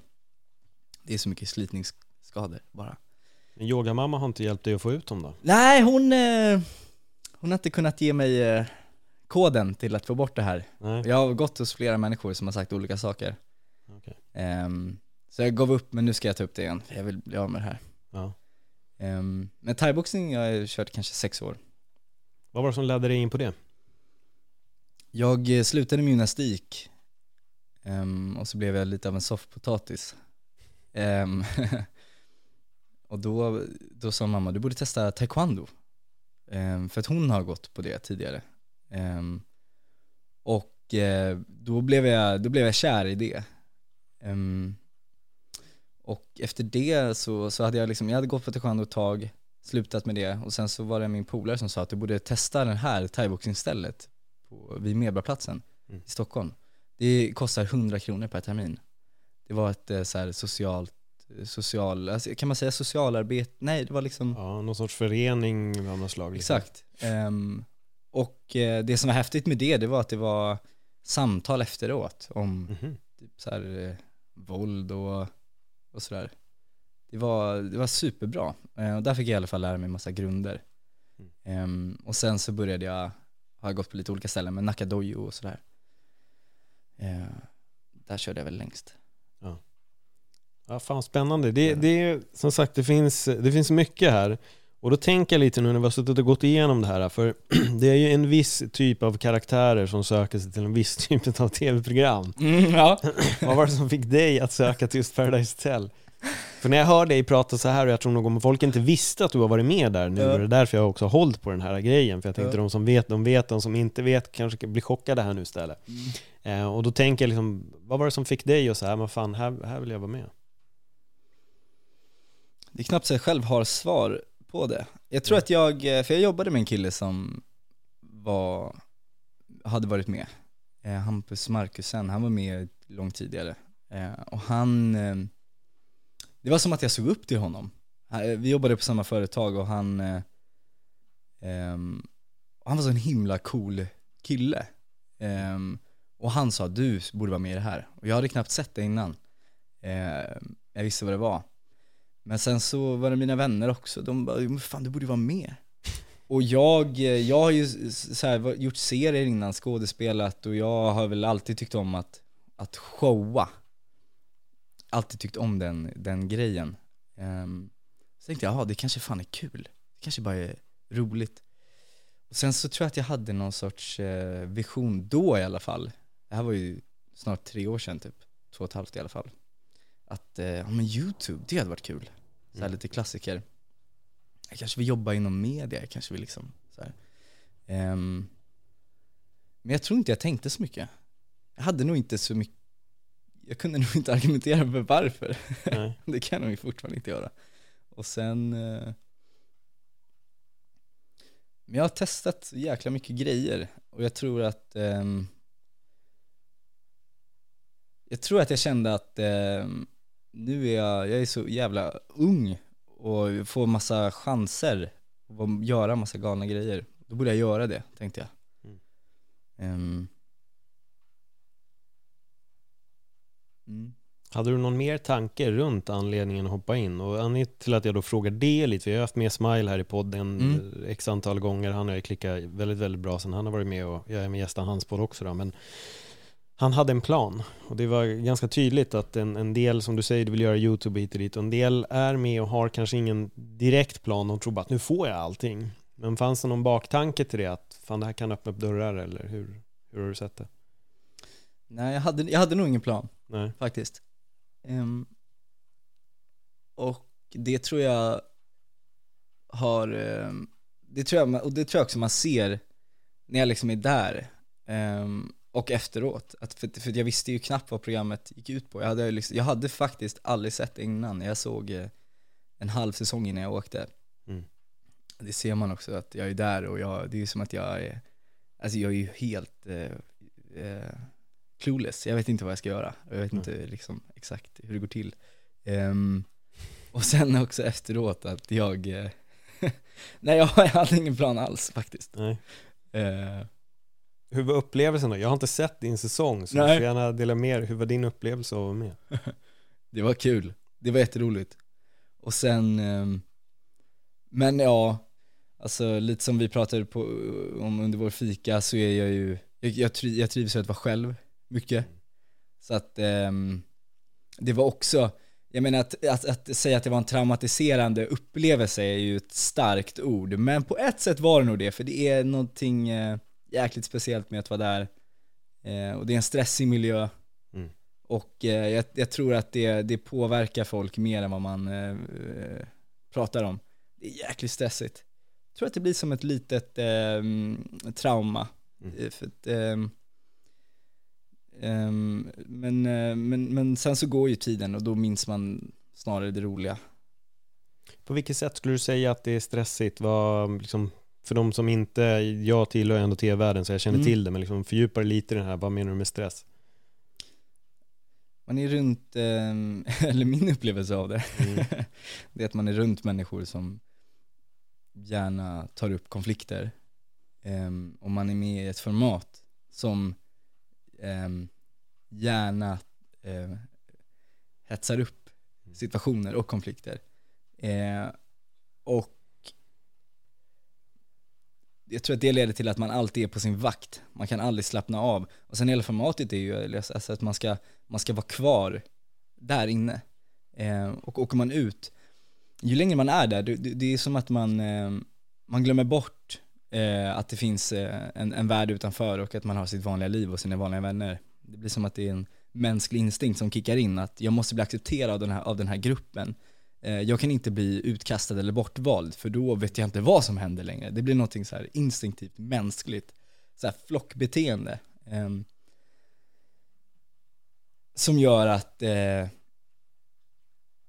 det är så mycket slitningsskador bara. Men yogamamma har inte hjälpt dig att få ut dem då? Nej, hon, eh, hon har inte kunnat ge mig eh, koden till att få bort det här. Nej? Jag har gått hos flera människor som har sagt olika saker. Okej. Ehm, så jag gav upp, men nu ska jag ta upp det igen. Jag vill bli av med det här. Ja. Um, men thaiboxning har jag kört kanske sex år. Vad var det som ledde dig in på det? Jag eh, slutade med gymnastik um, och så blev jag lite av en soffpotatis. Um, <laughs> och då, då sa mamma, du borde testa taekwondo. Um, för att hon har gått på det tidigare. Och uh, då, blev jag, då blev jag kär i det. Och efter det så, så hade jag liksom, jag hade gått på taekwondo ett tag, slutat med det och sen så var det min polare som sa att du borde testa den här thaiboxningsstället på, vid Medborgarplatsen Mm. i Stockholm. Det kostar 100 kronor per termin. Det var ett eh, så här socialt, social, alltså, kan man säga socialarbete? Nej, det var liksom Ja, någon sorts förening av något slag? liksom. Exakt. Ehm, och eh, det som var häftigt med det, det var att det var samtal efteråt om Mhm. typ så här, eh, våld och, och sådär. Det var, det var superbra. Eh, och där fick jag i alla fall lära mig massa grunder. Mm. Ehm, och sen så började jag, har gått på lite olika ställen, med Nakadojo och sådär. Eh, där körde jag väl längst. Ja, fan spännande. Det, det är som sagt, det finns, det finns mycket här. Och då tänker jag lite nu när vi har suttit och gått igenom det här, för <clears throat> det är ju en viss typ av karaktärer som söker sig till en viss <laughs> typ av tv-program. ja. <clears throat> Vad var det som fick dig att söka till just Paradise Hotel? För när jag hör dig prata så här, och jag tror nog om folk inte visste att du har varit med där nu, Ja. och det är därför jag också har hållit på den här grejen, för jag tänkte Ja. de som vet, de vet, de som inte vet kanske blir chockade här nu istället. Eh, och då tänker jag liksom, vad var det som fick dig att säga, men fan, här, här vill jag vara med? Det är knappt så jag själv har svar på det. Jag tror Mm. att jag, eh, för jag jobbade med en kille som var, hade varit med. Eh, Hampus Markusen, han var med långt tidigare. Eh, och han, eh, det var som att jag såg upp till honom. Eh, vi jobbade på samma företag och han, eh, ehm, han var så en himla cool kille. Eh, och han sa du borde vara med i det här. Och jag hade knappt sett det innan. Ehm, jag visste vad det var. Men sen så var det mina vänner också, de bara, "Men fan du borde vara med. Och jag, eh, jag har ju så här, gjort serier innan, skådespelat och jag har väl alltid tyckt om att, att showa. Alltid tyckt om den, den grejen. Um, så tänkte jag, ja det kanske fan är kul. Det kanske bara är roligt. Och sen så tror jag att jag hade någon sorts eh, vision då i alla fall. Det här var ju snart tre år sedan typ, två och ett halvt i alla fall. Att, eh, ja men YouTube, det hade varit kul. Så här Mm. lite klassiker. Jag kanske vill jobba inom media, jag kanske vill liksom så. Ehm, men jag tror inte jag tänkte så mycket. Jag hade nog inte så mycket, jag kunde nog inte argumentera för varför. Nej. <laughs> det kan jag nog fortfarande inte göra. Och sen, eh, men jag har testat jäkla mycket grejer och jag tror att ehm, jag tror att jag kände att ehm, nu är jag, jag är så jävla ung och får massa chanser att göra massa galna grejer. Då borde jag göra det, tänkte jag. Mm. Ehm. Mm. Hade du någon mer tanke runt anledningen att hoppa in? Och anledningen till att jag då frågar det lite, vi har haft med Smile här i podden Mm. x antal gånger, han har ju klickat väldigt, väldigt bra sen han har varit med och jag är med gästan hans podd också då, men han hade en plan och det var ganska tydligt att en, en del, som du säger, du vill göra YouTube hit och dit och en del är med och har kanske ingen direkt plan och tror bara att nu får jag allting. Men fanns det någon baktanke till det att fan det här kan öppna upp dörrar eller hur, hur har du sett det? Nej, jag hade, jag hade nog ingen plan. Nej. faktiskt. Ehm, och det tror jag har, ehm, det tror jag, och det tror jag också man ser när jag liksom är där. Ehm, och efteråt, att för, för jag visste ju knappt vad programmet gick ut på. Jag hade, liksom, jag hade faktiskt aldrig sett det innan. Jag såg eh, en halv säsong innan jag åkte. Mm. Det ser man också att jag är där och jag, det är ju som att jag är, alltså jag är ju helt eh, eh, clueless. Jag vet inte vad jag ska göra. Jag vet Mm. inte liksom exakt hur det går till. Ehm, och sen också efteråt att jag, eh, <laughs> nej jag hade ingen plan alls faktiskt. Nej. Eh, Hur var upplevelsen då? Jag har inte sett din säsong så du Nej. får gärna dela med dig. Hur var din upplevelse av att vara med? <laughs> det var kul. Det var jätteroligt. Och sen, ehm, men ja, alltså lite som vi pratade på, om under vår fika så är jag ju, jag, jag, tri, jag trivs med att vara själv mycket. Så att ehm, det var också, jag menar att, att, att säga att det var en traumatiserande upplevelse är ju ett starkt ord, men på ett sätt var det nog det, för det är någonting eh, jäkligt speciellt med att vara där. Eh, och det är en stressig miljö. Mm. Och eh, jag, jag tror att det, det påverkar folk mer än vad man eh, eh, pratar om. Det är jäkligt stressigt. Jag tror att det blir som ett litet eh, trauma. Mm. Eh, För att, ehm, ehm, men, eh, men, men sen så går ju tiden och då minns man snarare det roliga. På vilket sätt skulle du säga att det är stressigt? Vad, liksom, för de som inte, jag tillhör ändå tv-världen så jag känner Mm. till det, men liksom fördjupa lite i det här, vad menar du med stress? Man är runt, ehm, <laughs> eller min upplevelse av det, Mm. <laughs> det är att man är runt människor som gärna tar upp konflikter. Ehm, och man är med i ett format som ehm, gärna eh, hetsar upp situationer och konflikter. Eh, och jag tror att det leder till att man alltid är på sin vakt. Man kan aldrig slappna av. Och sen hela formatet är ju alltså att man ska, man ska vara kvar där inne. Eh, och åker man ut, ju längre man är där, det det är som att man, eh, man glömmer bort eh, att det finns eh, en, en värld utanför och att man har sitt vanliga liv och sina vanliga vänner. Det blir som att det är en mänsklig instinkt som kickar in, att jag måste bli accepterad av den här, av den här gruppen. Eh, jag kan inte bli utkastad eller bortvald, för då vet jag inte vad som händer längre. Det blir någonting så här instinktivt mänskligt, så här flockbeteende. Eh, som gör att, eh,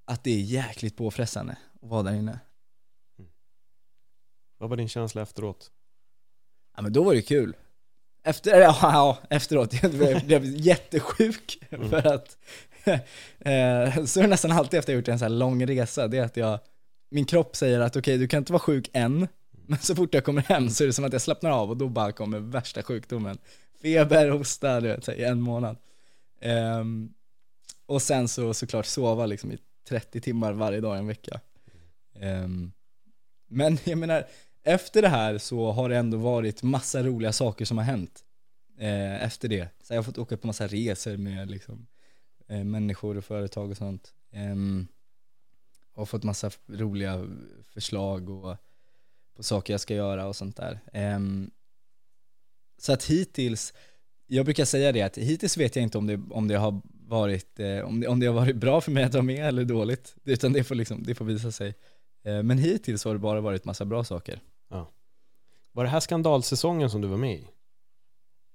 att det är jäkligt påfrestande att vara där inne. Vad var din känsla efteråt? Ja men då var det kul. Efter, ja, ja efteråt, <laughs> jag blev, blev jättesjuk Mm. för att <laughs> eh, så är det nästan alltid efter jag gjort en så här lång resa, det är att jag min kropp säger att okej, du kan inte vara sjuk än, men så fort jag kommer hem så är det som att jag slappnar av och då bara kommer värsta sjukdomen. Feber, hosta, du vet, i en månad. Ehm, och sen så såklart sova liksom i 30 timmar varje dag i en vecka. Ehm, men jag menar, efter det här så har det ändå varit massa roliga saker som har hänt. Eh, efter det. Så jag har fått åka på massa resor med liksom, eh, människor och företag och sånt. Eh, och fått massa roliga förslag och på saker jag ska göra och sånt där. Ehm, så att hittills, jag brukar säga det att hittills vet jag inte om det, om det har varit, eh, om, det, om det har varit bra för mig att vara med eller dåligt, utan det får, liksom, det får visa sig. Eh, men hittills har det bara varit massa bra saker. Var det här skandalsäsongen som du var med i?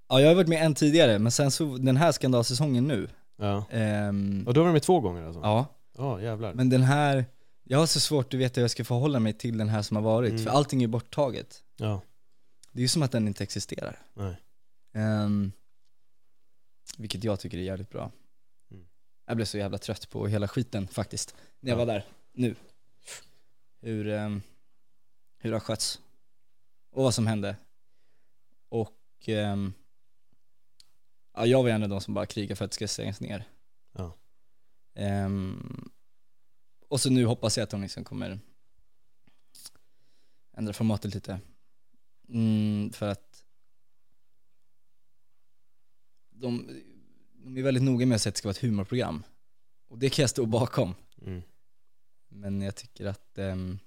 Ja, jag har varit med en tidigare, men sen så den här skandalsäsongen nu, Ja. ehm, Och då var du med två gånger alltså? ja, Ja, jävlar. men den här, jag har så svårt att veta hur jag ska förhålla mig till den här som har varit, Mm. för allting är borttaget. Ja, Det är ju som att den inte existerar. nej. Ehm, vilket jag tycker är jävligt bra. Mm. Jag blev så jävla trött på hela skiten faktiskt, när jag Ja. var där, nu. Hur, ehm, hur det har skötts. Och vad som hände. Och ehm, ja, jag var en av de som bara krigade för att det ska stängas ner. Ja. Ehm, och så nu hoppas jag att de liksom kommer ändra formatet lite. Mm, för att de, de är väldigt noga med att säga att det ska vara ett humorprogram. Och det kan jag stå bakom. Mm. Men jag tycker att um,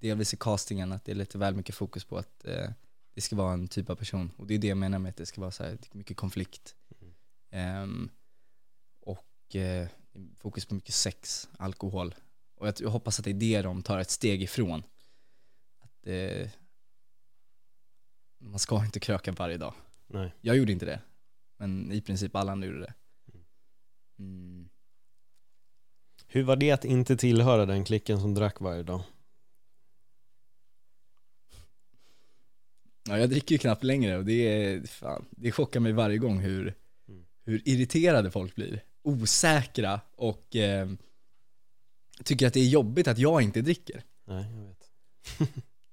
delvis i castingen att det är lite väl mycket fokus på att eh, det ska vara en typ av person. Och det är det jag menar med att det ska vara så här, mycket konflikt. Ehm, och eh, fokus på mycket sex, alkohol. Och jag, jag hoppas att det är det de tar ett steg ifrån. Att eh, man ska inte kröka varje dag. Nej. Jag gjorde inte det. Men i princip alla andra gjorde det. Mm. Hur var det att inte tillhöra den klicken som drack varje dag? Ja, jag dricker ju knappt längre och det, är, fan, det chockar mig varje gång hur, hur irriterade folk blir. Osäkra och eh, tycker att det är jobbigt att jag inte dricker. Nej, jag vet.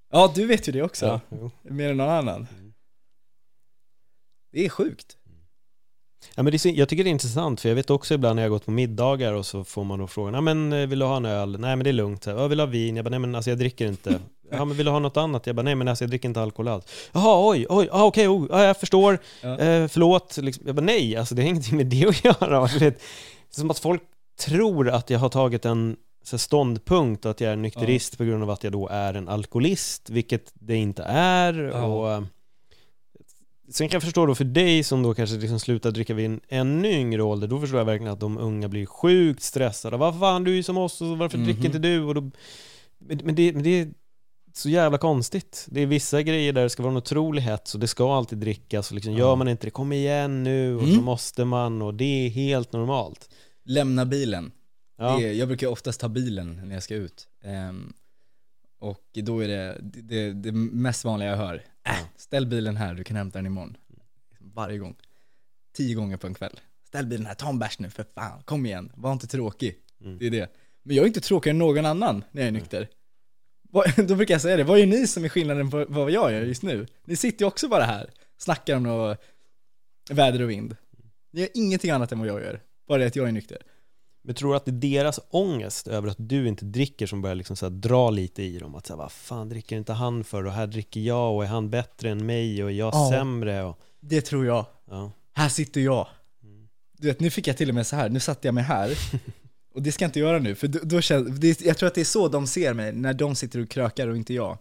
Ja, du vet ju det också. Ja. Mer än någon annan. Mm. Det är sjukt. Ja, men det är, jag tycker det är intressant för jag vet också ibland när jag har gått på middagar och så får man då frågan, ja men eh, vill du ha en öl? Nej men det är lugnt. Ja, vill ha vin? Jag bara, nej men alltså jag dricker inte. <laughs> Ja men vill du ha något annat? Jag bara, nej men alltså jag dricker inte alkohol alls. Jaha, oj, oj, ah, okej, oh, ja, jag förstår. Ja. Eh, förlåt. Liksom, jag bara, nej, alltså det har ingenting med det att göra. <laughs> Det är som att folk tror att jag har tagit en så ståndpunkt att jag är nykterist på grund av att jag då är en alkoholist, vilket det inte är. Ja. Och, eh, Sen kan jag förstå då för dig som då kanske liksom slutar dricka vid en ännu yngre ålder, då förstår jag verkligen att de unga blir sjukt stressade. Vad fan, du är ju som oss, och varför Mhm. dricker inte du? Och då, men, det, men det är så jävla konstigt. Det är vissa grejer där det ska vara en otrolig hets och det ska alltid drickas och liksom Ja. gör man inte det, kom igen nu och så Mm. måste man och det är helt normalt. Lämna bilen. Ja, Det, jag brukar oftast ta bilen när jag ska ut. Ehm, och då är det, det, det mest vanliga jag hör, äh, ställ bilen här, du kan hämta den imorgon. Varje gång. Tio gånger på en kväll. Ställ bilen här, ta en bärs nu för fan, kom igen, var inte tråkig. Mm. Det är det. Men jag är inte tråkigare än någon annan när jag är nykter. Vad- <laughs> Då brukar jag säga det, vad är ni som är skillnaden på vad jag gör just nu? Ni sitter ju också bara här, snackar om något väder och vind. Ni gör ingenting annat än vad jag gör, bara det att jag är nykter. Men tror du att det är deras ångest över att du inte dricker som börjar liksom så dra lite i dem? Att säga, vad fan dricker inte han för? Och här dricker jag och är han bättre än mig och är jag Ja. sämre? Och, Det tror jag. ja. Här sitter jag. Mm. Du vet, nu fick jag till och med så här, nu satte jag mig här. <laughs> Och det ska jag inte göra nu, för då, då känns, det, jag tror att det är så de ser mig, när de sitter och krökar och inte jag.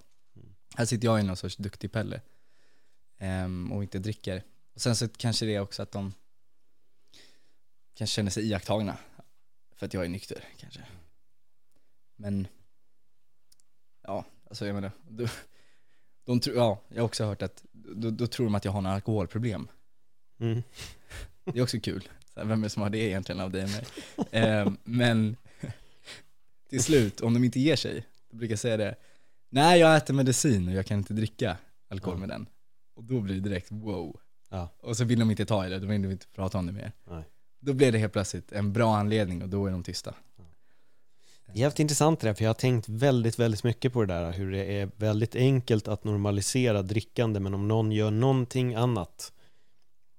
Här sitter jag i någon sorts duktig pelle. Ehm, och inte dricker. Och sen så kanske det är också att de kanske känner sig iakttagna. För att jag är nykter, kanske. Men, ja, alltså jag menar, de, de tror, ja, jag har också hört att, då, då tror de att jag har några alkoholproblem. Mm. Det är också kul. Vem är det som har det egentligen av dig och mig? Eh, men <laughs> till slut, om de inte ger sig, då brukar jag säga det. Nej, jag äter medicin och jag kan inte dricka alkohol Ja. med den. Och då blir det direkt wow. Ja. Och så vill de inte ta i det, då vill de inte prata om det mer. Nej. Då blir det helt plötsligt en bra anledning och då är de tysta. Det är jävligt intressant det där, för jag har tänkt väldigt, väldigt mycket på det där, hur det är väldigt enkelt att normalisera drickande, men om någon gör någonting annat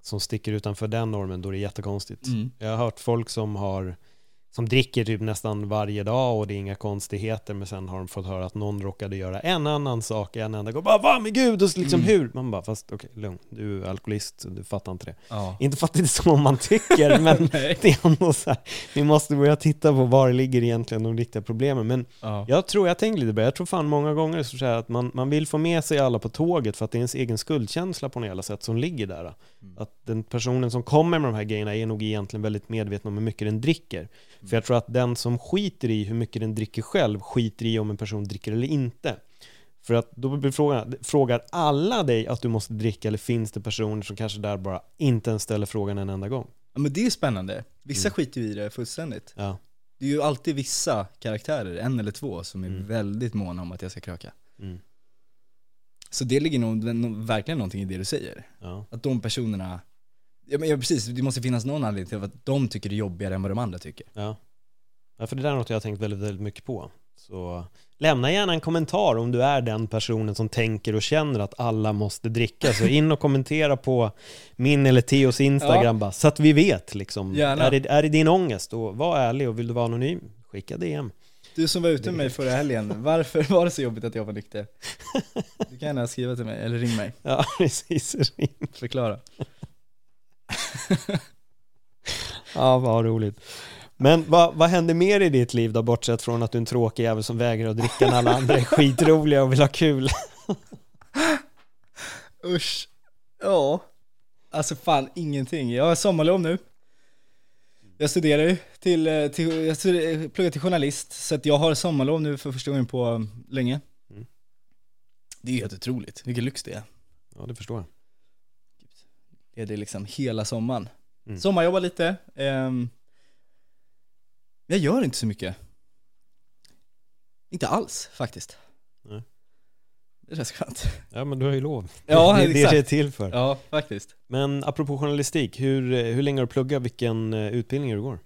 som sticker utanför den normen, då är det jättekonstigt. Mm. Jag har hört folk som har som dricker typ nästan varje dag och det är inga konstigheter men sen har de fått höra att någon råkade göra en annan sak en enda gång. Bara va men gud, och så liksom Mm. hur? Man bara fast okej, lugn, du är alkoholist, du fattar inte det. Ja. Inte för att det är så man tycker, <laughs> men det är ändå så här, vi måste börja titta på var ligger egentligen de riktiga problemen. Men Ja. jag tror, jag tänker lite på det, jag tror fan många gånger så här att man, man vill få med sig alla på tåget för att det är ens egen skuldkänsla på något jävla sätt som ligger där. Mm. Att den personen som kommer med de här grejerna är nog egentligen väldigt medveten om hur mycket den dricker. För jag tror att den som skiter i hur mycket den dricker själv skiter i om en person dricker eller inte. För att då blir frågan, frågar alla dig att du måste dricka eller finns det personer som kanske där bara inte ens ställer frågan en enda gång? ja men det är spännande. Vissa Mm. skiter ju i det fullständigt. Ja. Det är ju alltid vissa karaktärer, en eller två, som är Mm. väldigt måna om att jag ska kröka. Mm. Så det ligger nog verkligen någonting i det du säger. Ja. Att de personerna, ja men ja, precis, det måste finnas någon anledning till att de tycker det är jobbigare än vad de andra tycker. Ja. ja, för det där är något jag har tänkt väldigt, väldigt mycket på. Så lämna gärna en kommentar om du är den personen som tänker och känner att alla måste dricka. Så in och kommentera på min eller Theos Instagram bara, så att vi vet liksom. Gärna. Är det, är det din ångest? Och var ärlig och vill du vara anonym, skicka DM. Du som var ute med mig förra helgen, varför var det så jobbigt att jag var nykter? Du kan gärna skriva till mig, eller ring mig, <laughs> Ja, precis. förklara. <laughs> Ja, vad roligt. Men vad, vad händer mer i ditt liv då, bortsett från att du är en tråkig jävel som vägrar att dricka när alla andra är <laughs> skitroliga och vill ha kul? <laughs> Usch. Ja. Alltså fan ingenting. Jag har sommarlov nu. Jag studerar ju till, eh, till jag studerar, pluggar till journalist, så att jag har sommarlov nu för första gången på um, länge. Mm. Det är helt otroligt, vilken lyx det är. Ja, det förstår jag. Det är det liksom hela sommaren. Mm. Sommarjobbar lite. ehm, jag gör inte så mycket. Inte alls faktiskt. Nej. Det känns skönt. Ja, men du har ju lov. Ja, det, <laughs> det är det exakt. det är till för. Ja, faktiskt. Men apropå journalistik, hur, eh, hur länge har du pluggat? Vilken eh, utbildning du går?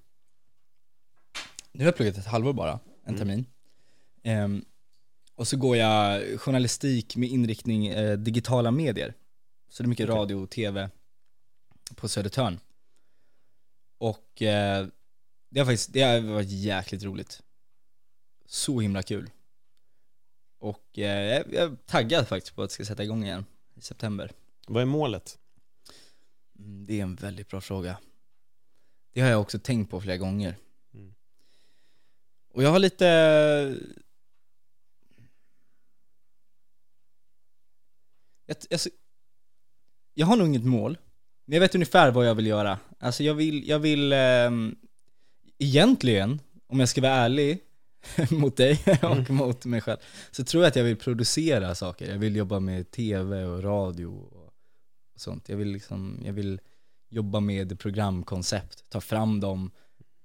Nu har jag pluggat ett halvår bara, en Mm. termin. Ehm, och så går jag journalistik med inriktning eh, digitala medier. Så det är mycket Okej. radio tv på Södertörn. Och eh, det har faktiskt, det har varit jäkligt roligt. Så himla kul. Och eh, jag jag är taggad faktiskt på att det ska sätta igång igen i september. Vad är målet? Mm, Det är en väldigt bra fråga. Det har jag också tänkt på flera gånger. Mm. Och jag har lite... Jag, alltså, jag har nog inget mål, jag vet ungefär vad jag vill göra. Alltså jag vill, jag vill ehm, egentligen, om jag ska vara ärlig <laughs> mot dig och mot mig själv, så tror jag att jag vill producera saker. Jag vill jobba med tv och radio och och sånt. Jag vill liksom, jag vill jobba med programkoncept, ta fram dem,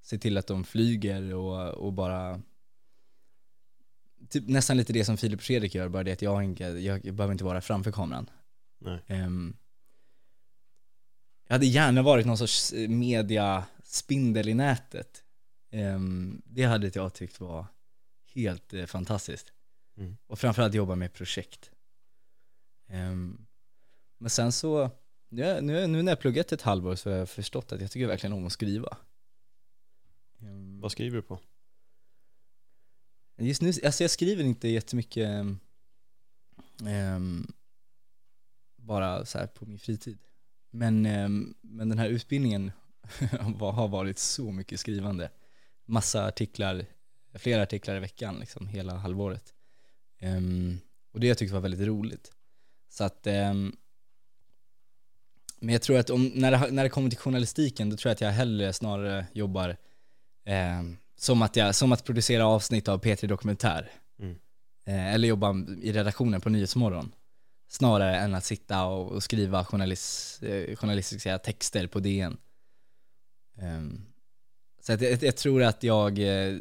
se till att de flyger och, och bara Typ nästan lite det som Filip Fredrik gör, bara det att jag, inte, jag, jag behöver inte vara framför kameran. Nej. Jag hade gärna varit någon sorts eh, mediaspindel i nätet. Ehm, det hade jag tyckt var helt eh, fantastiskt. Mm. Och framförallt jobba med projekt. Ehm, men sen så, nu, nu, nu när jag pluggat ett halvår så har jag förstått att jag tycker verkligen om att skriva. Ehm, Vad skriver du på? Just nu, alltså jag skriver inte jättemycket bara så här på min fritid. Men, ehm, men den här utbildningen <laughs> har varit så mycket skrivande. Massa artiklar, flera artiklar i veckan liksom hela halvåret. Ehm, och det jag tyckte var väldigt roligt. Så att, ehm, men jag tror att om, när, det, när det kommer till journalistiken, då tror jag att jag hellre snarare jobbar ehm, som, att jag, som att producera avsnitt av P3 Dokumentär. Mm. Eh, eller jobba i redaktionen på Nyhetsmorgon. Snarare än att sitta och, skriva journalist, eh, journalistiska texter på DN. Ehm, så att jag, jag tror att jag eh,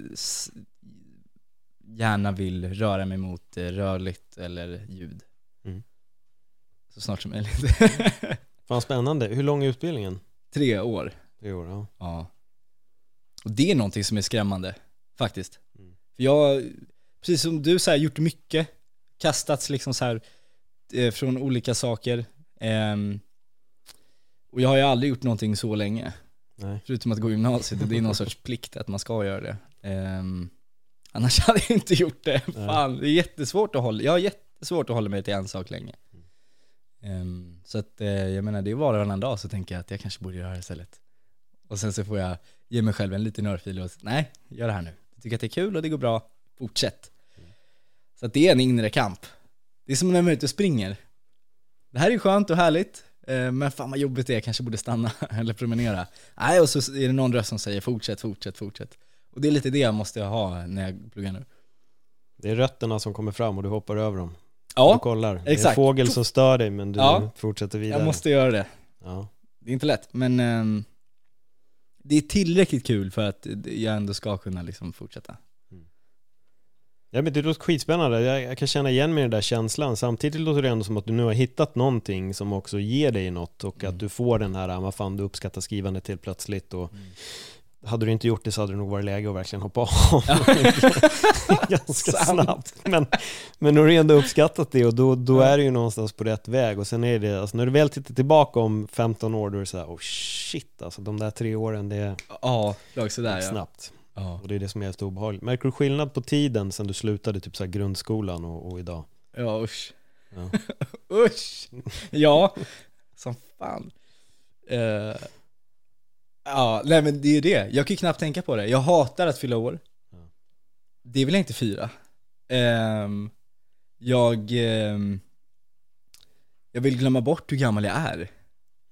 gärna vill röra mig mot eh, rörligt eller ljud. Mm. Så snart som möjligt. <laughs> Fan spännande. Hur lång är utbildningen? Tre år. Tre år, ja. Ja. Och det är någonting som är skrämmande, faktiskt. Mm. För jag, precis som du så här, gjort mycket, kastats liksom så här från olika saker. Ehm, och jag har ju aldrig gjort någonting så länge. Nej. Förutom att gå gymnasiet, och det är någon sorts plikt att man ska göra det. Ehm, annars <laughs> hade jag inte gjort det. Fan, det är jättesvårt att hålla, jag har jättesvårt att hålla mig till en sak länge. Ehm, så att, eh, jag menar, det är var och varannan dag så tänker jag att jag kanske borde göra det istället. Och sen så får jag ge mig själv en liten örfil och nej, gör det här nu. Jag tycker att det är kul och det går bra, fortsätt. Så att det är en inre kamp. Det är som när man är ute och springer. Det här är skönt och härligt, eh, men fan vad jobbigt det är, jag kanske borde stanna <laughs> eller promenera. Nej, och så är det någon röst som säger fortsätt, fortsätt, fortsätt. Och det är lite det jag måste ha när jag pluggar nu. Det är rötterna som kommer fram och du hoppar över dem. Du Ja, kollar. Det är en exakt. fågel som stör dig men du Ja. fortsätter vidare. jag måste göra det. Ja. Det är inte lätt, men ehm, det är tillräckligt kul för att jag ändå ska kunna liksom fortsätta. Ja men det låter skitspännande, jag, jag kan känna igen mig i den där känslan. Samtidigt låter det ändå som att du nu har hittat någonting som också ger dig något och Mm. att du får den här, "Ah, vad fan du uppskattar skrivandet till plötsligt och Hade du inte gjort det så hade det nog varit läge att verkligen hoppa av. <laughs> <laughs> Ganska snabbt. Men, men nu har du ändå uppskattat det och då, då är du ju någonstans på rätt väg. Och sen är det, alltså när du väl tittar tillbaka om 15 år då är det såhär, oh shit alltså de där tre åren det är Ja, sådär ja. snabbt. Ja. Och det är det som är helt obehagligt. Märker du skillnad på tiden sen du slutade typ så grundskolan och, och idag? Ja usch. Ja. <laughs> usch! Ja, som fan. Eh, ja, nej men det är ju det. Jag kan ju knappt tänka på det. Jag hatar att fylla år. Ja. Det vill jag inte fira. Ehm, jag, ehm, jag vill glömma bort hur gammal jag är.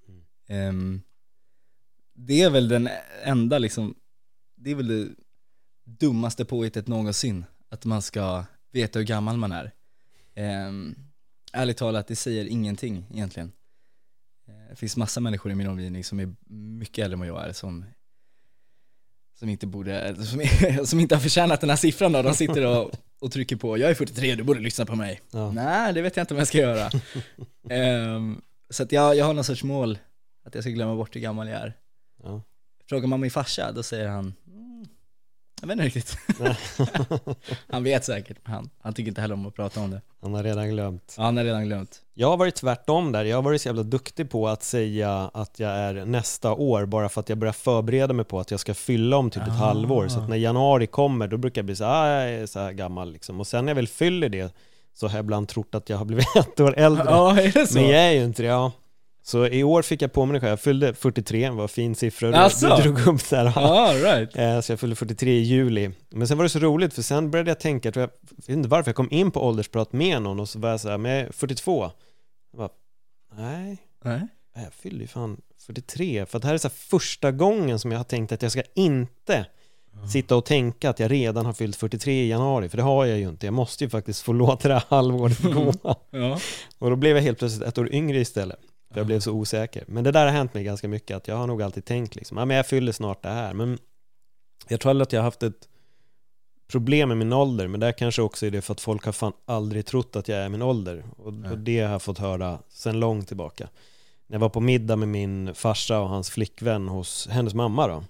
Mm. Ehm, det är väl den enda liksom, det är väl det dummaste påhittet någonsin. Att man ska veta hur gammal man är. Um, ärligt talat, det säger ingenting egentligen. Eh, Det finns massa människor i min omgivning som är mycket äldre än vad jag är som som inte borde, som, <laughs> som inte har förtjänat den här siffran då, de sitter och, och trycker på 'Jag är 43, du borde lyssna på mig' Ja. Nej, det vet jag inte om jag ska göra. <laughs> Ehm, så att jag, jag har någon sorts mål, att jag ska glömma bort hur gammal jag är. Ja. Frågar man min farsa, då säger han Jag vet inte riktigt. <laughs> han vet säkert, han, han tycker inte heller om att prata om det. Han har redan glömt. Ja, han har redan glömt. Jag har varit tvärtom där. Jag har varit så jävla duktig på att säga att jag är nästa år bara för att jag börjar förbereda mig på att jag ska fylla om typ ett Ah. halvår. Så att när januari kommer då brukar jag bli så här, ah, jag är så här gammal liksom. Och sen när jag väl fyller det så har jag ibland trott att jag har blivit <laughs> ett år äldre. Ja, är det så? Men jag är ju inte det, ja. Så i år fick jag på mig det själv. Jag fyllde 43, var fin siffra. Asså? du drog upp där. <laughs> Ja, right. Eh, Så jag fyllde 43 i juli. Men sen var det så roligt för sen började jag tänka, jag vet inte varför, jag kom in på åldersprat med någon och så var jag så här, men jag är 42. Jag bara, nej, Nej. jag fyller ju fan 43. För det här är så första gången som jag har tänkt att jag ska inte sitta och tänka att jag redan har fyllt 43 i januari, för det har jag ju inte. Jag måste ju faktiskt få låta det här halvåret <laughs> gå. Ja. Och då blev jag helt plötsligt ett år yngre istället. För jag blev så osäker. Men det där har hänt mig ganska mycket, att jag har nog alltid tänkt liksom, ja men jag fyller snart det här. Men jag tror att jag har haft ett problem med min ålder, men det kanske också är det för att folk har fan aldrig trott att jag är min ålder. Och, och det har jag fått höra sedan långt tillbaka. När jag var på middag med min farsa och hans flickvän hos hennes mamma då.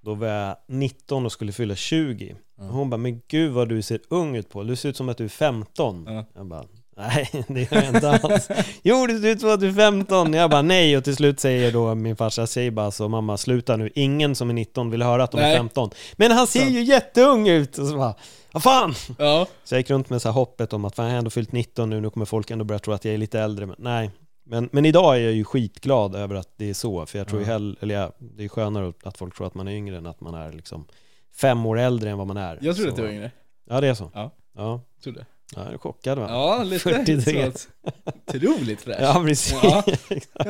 Då var jag 19 och skulle fylla 20. Ja. Och hon bara, men gud vad du ser ung ut på. Du ser ut som att du är 15. Ja. Jag bara, nej <laughs> det gör jag inte alls. jo, det är 15. Jag bara, nej. Och till slut säger då min farsa, säger bara så, mamma sluta nu. Ingen som är 19 vill höra att de är Nej. 15. Men han ser ju jätteung ut. Och så bara, vad fan. Ja. Så jag gick runt med så här hoppet om att fan, jag har ändå fyllt 19 nu, nu kommer folk ändå börja tro att jag är lite äldre. Men nej. Men, men idag är jag ju skitglad över att det är så, för jag tror ju Ja. hell, eller ja, det är skönare att folk tror att man är yngre än att man är liksom fem år äldre än vad man är. Jag trodde Så- att du var yngre. Ja, det är så. Ja. Ja, Trodde. Ja jag är chockad va? Ja, lite 43. så. Otroligt fräsch. Ja, precis. Ja. <laughs>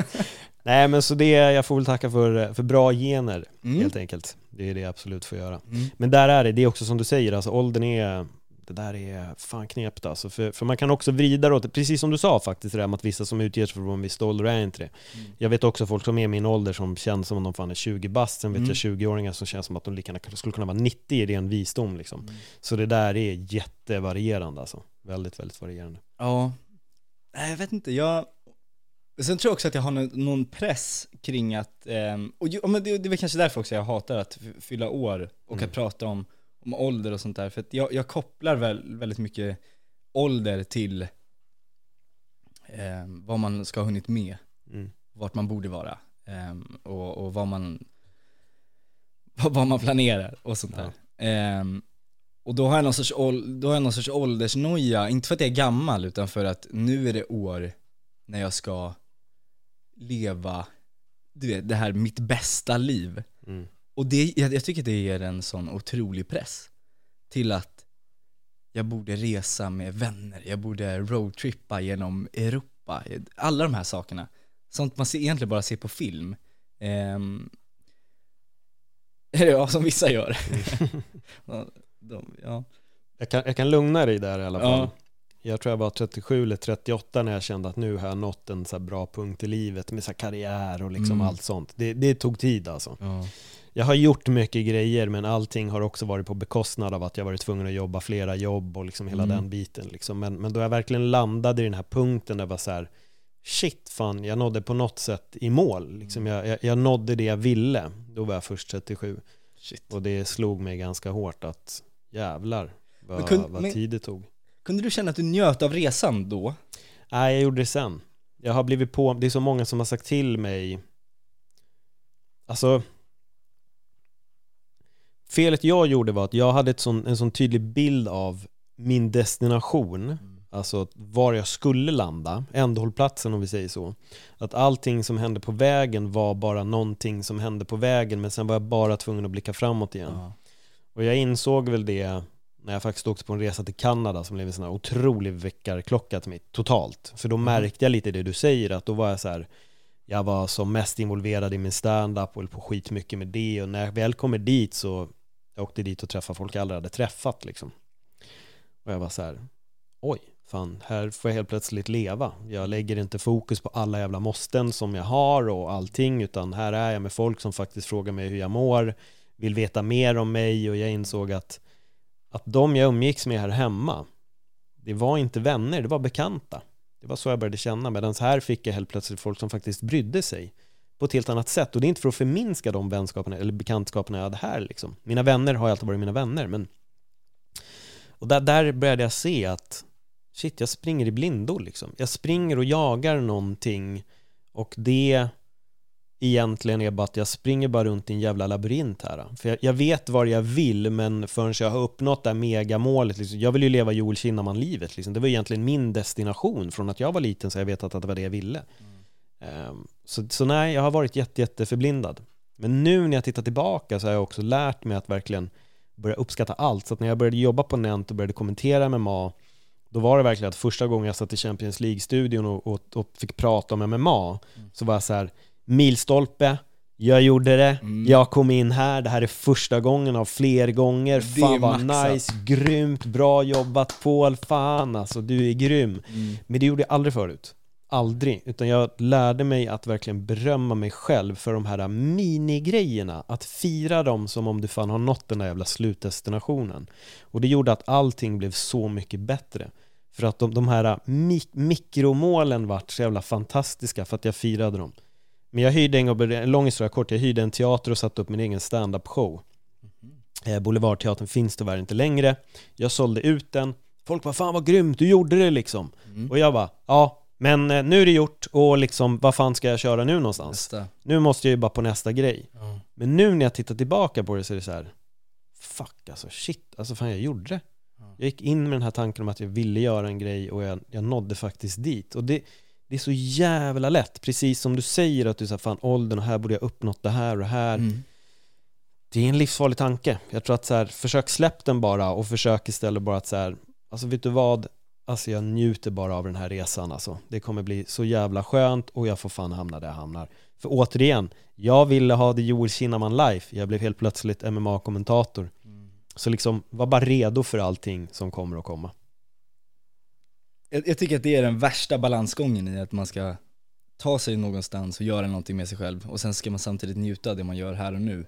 Nej, men så det, jag får väl tacka för, för bra gener, Mm. helt enkelt. Det är det jag absolut får göra. Mm. Men där är det, det är också som du säger, alltså åldern är, det där är fan knepigt alltså. För, för man kan också vrida det åt, precis som du sa faktiskt, det där med att vissa som utger sig för en viss ålder är inte det. Mm. Jag vet också folk som är min ålder som känns som om de fan är 20 bast, sen vet Mm. jag 20-åringar som känns som att de lika skulle kunna vara 90 i ren visdom liksom. Mm. Så det där är jättevarierande alltså. Väldigt, väldigt varierande. Ja, jag vet inte, jag Sen tror jag också att jag har någon, press kring att, ehm, och men det, det är väl kanske därför också jag hatar att fylla år och Mm. att prata om, om ålder och sånt där. För att jag, jag kopplar väl, väldigt mycket ålder till eh, vad man ska ha hunnit med, Mm. vart man borde vara eh, och, och vad man <laughs> vad, man planerar och sånt där. Eh, och då har, jag någon sorts, då har jag någon sorts åldersnoja, inte för att jag är gammal utan för att nu är det år när jag ska leva, du vet, det här mitt bästa liv. Mm. Och det, jag, jag tycker det ger en sån otrolig press till att jag borde resa med vänner, jag borde roadtrippa genom Europa, alla de här sakerna. Sånt man ser, egentligen bara ser på film. Ehm, <laughs> eller ja, som vissa gör. <laughs> De, ja. Jag, kan, jag kan lugna dig där i alla fall. Ja. Jag tror jag var 37 eller 38 när jag kände att nu har jag nått en så bra punkt i livet med så karriär och liksom Mm. allt sånt. Det, det tog tid alltså. Ja. Jag har gjort mycket grejer men allting har också varit på bekostnad av att jag varit tvungen att jobba flera jobb och liksom hela Mm. den biten. Liksom. Men, men då jag verkligen landade i den här punkten där jag var så här shit fan, jag nådde på något sätt i mål. Liksom jag, jag, jag nådde det jag ville. Då var jag först 37 Shit. och det slog mig ganska hårt att jävlar vad, Men kun- vad tid det tog. Kunde du känna att du njöt av resan då? Nej, jag gjorde det sen. Jag har blivit på, det är så många som har sagt till mig Alltså Felet jag gjorde var att jag hade ett sån, en sån tydlig bild av min destination. Alltså var jag skulle landa, ändhållplatsen om vi säger så. Att allting som hände på vägen var bara någonting som hände på vägen Men sen var jag bara tvungen att blicka framåt igen. Ja. och jag insåg väl det när jag faktiskt åkte på en resa till Kanada som blev en sån här otrolig väckarklocka till mig totalt. För då märkte jag lite det du säger, att då var jag så här, jag var som mest involverad i min stand-up och höll på skitmycket med det. Och när jag väl kommer dit så, jag åkte dit och träffade folk jag aldrig hade träffat liksom. Och jag var så här, oj, fan, här får jag helt plötsligt leva. Jag lägger inte fokus på alla jävla måsten som jag har och allting, utan här är jag med folk som faktiskt frågar mig hur jag mår, vill veta mer om mig och jag insåg att, att de jag umgicks med här hemma, det var inte vänner, det var bekanta. Det var så jag började känna, medan här fick jag helt plötsligt folk som faktiskt brydde sig på ett helt annat sätt. Och det är inte för att förminska de vänskaperna eller bekantskaperna jag hade här liksom. Mina vänner har alltid varit mina vänner, men och där, där började jag se att shit, jag springer i blindo liksom. Jag springer och jagar någonting och det egentligen är bara att jag springer bara runt i en jävla labyrint här. För jag, jag vet vad jag vill, men förrän jag har uppnått det här megamålet, liksom, jag vill ju leva Joel Kinnaman-livet. Liksom. Det var egentligen min destination från att jag var liten, så jag vet att det var det jag ville. Mm så, så nej, jag har varit jätte, jätte förblindad. Men nu när jag tittar tillbaka så har jag också lärt mig att verkligen börja uppskatta allt. Så att när jag började jobba på Nent och började kommentera MMA, då var det verkligen att första gången jag satt i Champions League-studion och, och, och fick prata om MMA, så var jag så här, milstolpe, jag gjorde det, Mm. jag kom in här, det här är första gången av fler gånger, Det fan vad maxat. nice, grymt, bra jobbat Paul, fan alltså du är grym. Mm. Men det gjorde jag aldrig förut. Aldrig. Utan jag lärde mig att verkligen berömma mig själv för de här minigrejerna. Att fira dem som om du fan har nått den där jävla slutdestinationen. Och det gjorde att allting blev så mycket bättre. För att de, de här mik- mikromålen vart så jävla fantastiska för att jag firade dem. Men jag hyrde en gång, en lång historia kort, jag hyrde en teater och satte upp min egen stand-up show. Eh, Boulevardteatern finns tyvärr inte längre. Jag sålde ut den. Folk bara 'Fan vad grymt, du gjorde det liksom' Mm. Och jag bara 'Ja, men eh, nu är det gjort och liksom vad fan ska jag köra nu någonstans? Nästa. Nu måste jag ju bara på nästa grej' Ja. Men nu när jag tittar tillbaka på det så är det så här Fuck alltså, shit, alltså fan jag gjorde det Ja. Jag gick in med den här tanken om att jag ville göra en grej och jag, jag nådde faktiskt dit Och det, det är så jävla lätt, precis som du säger att du säger fan åldern och här borde jag uppnått det här och det här Mm. det är en livsfarlig tanke. Jag tror att så här, försök släpp den bara och försök istället bara att så här, alltså vet du vad, alltså jag njuter bara av den här resan alltså. Det kommer bli så jävla skönt och jag får fan hamna där jag hamnar. För återigen, jag ville ha det Joel Kinnaman life, jag blev helt plötsligt MMA-kommentator. Mm. Så liksom, var bara redo för allting som kommer att komma. Jag, jag tycker att det är den värsta balansgången i att man ska ta sig någonstans och göra någonting med sig själv och sen ska man samtidigt njuta av det man gör här och nu.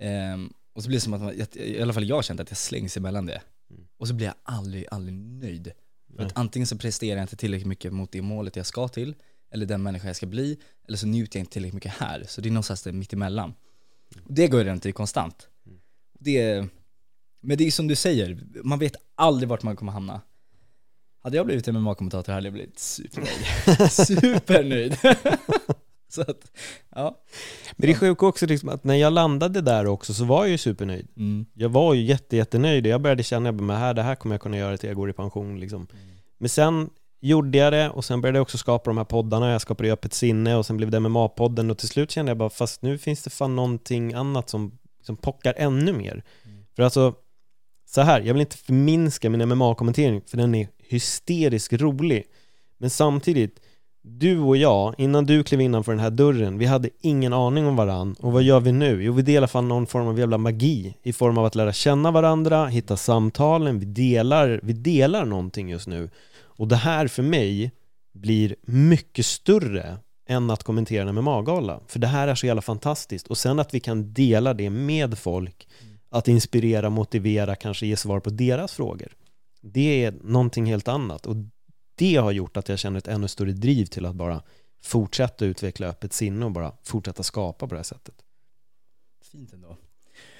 Ehm, och så blir det som att man, i alla fall jag har känt att jag slängs emellan det. Mm. Och så blir jag aldrig, aldrig nöjd. För att antingen så presterar jag inte tillräckligt mycket mot det målet jag ska till, eller den människa jag ska bli, eller så njuter jag inte tillräckligt mycket här. Så det är någonstans där mitt emellan. Och det går ju runt i konstant. Det, Men det är som du säger, man vet aldrig vart man kommer hamna. Hade jag blivit MMA-kommentator hade jag blivit supernöjd. <laughs> supernöjd. <laughs> så att, ja. Men det är sjukt också liksom att när jag landade där också så var jag ju supernöjd. Mm. Jag var ju jätte, jättenöjd jag började känna att det här, det här kommer jag kunna göra till jag går i pension liksom. Men sen gjorde jag det och sen började jag också skapa de här poddarna, jag skapade ju Öppet sinne och sen blev det MMA-podden och till slut kände jag bara fast nu finns det fan någonting annat som, som pockar ännu mer. För alltså, så här, jag vill inte förminska min MMA-kommentering för den är hysteriskt rolig. Men samtidigt, du och jag, innan du klev innanför den här dörren, vi hade ingen aning om varann. Och vad gör vi nu? Jo, vi delar fan någon form av jävla magi i form av att lära känna varandra, hitta samtalen, vi delar, vi delar någonting just nu. Och det här för mig blir mycket större än att kommentera en MMA-gala. För det här är så jävla fantastiskt. Och sen att vi kan dela det med folk, att inspirera, motivera, kanske ge svar på deras frågor. Det är någonting helt annat. Och det har gjort att jag känner ett ännu större driv till att bara fortsätta utveckla öppet sinne och bara fortsätta skapa på det här sättet. Fint ändå.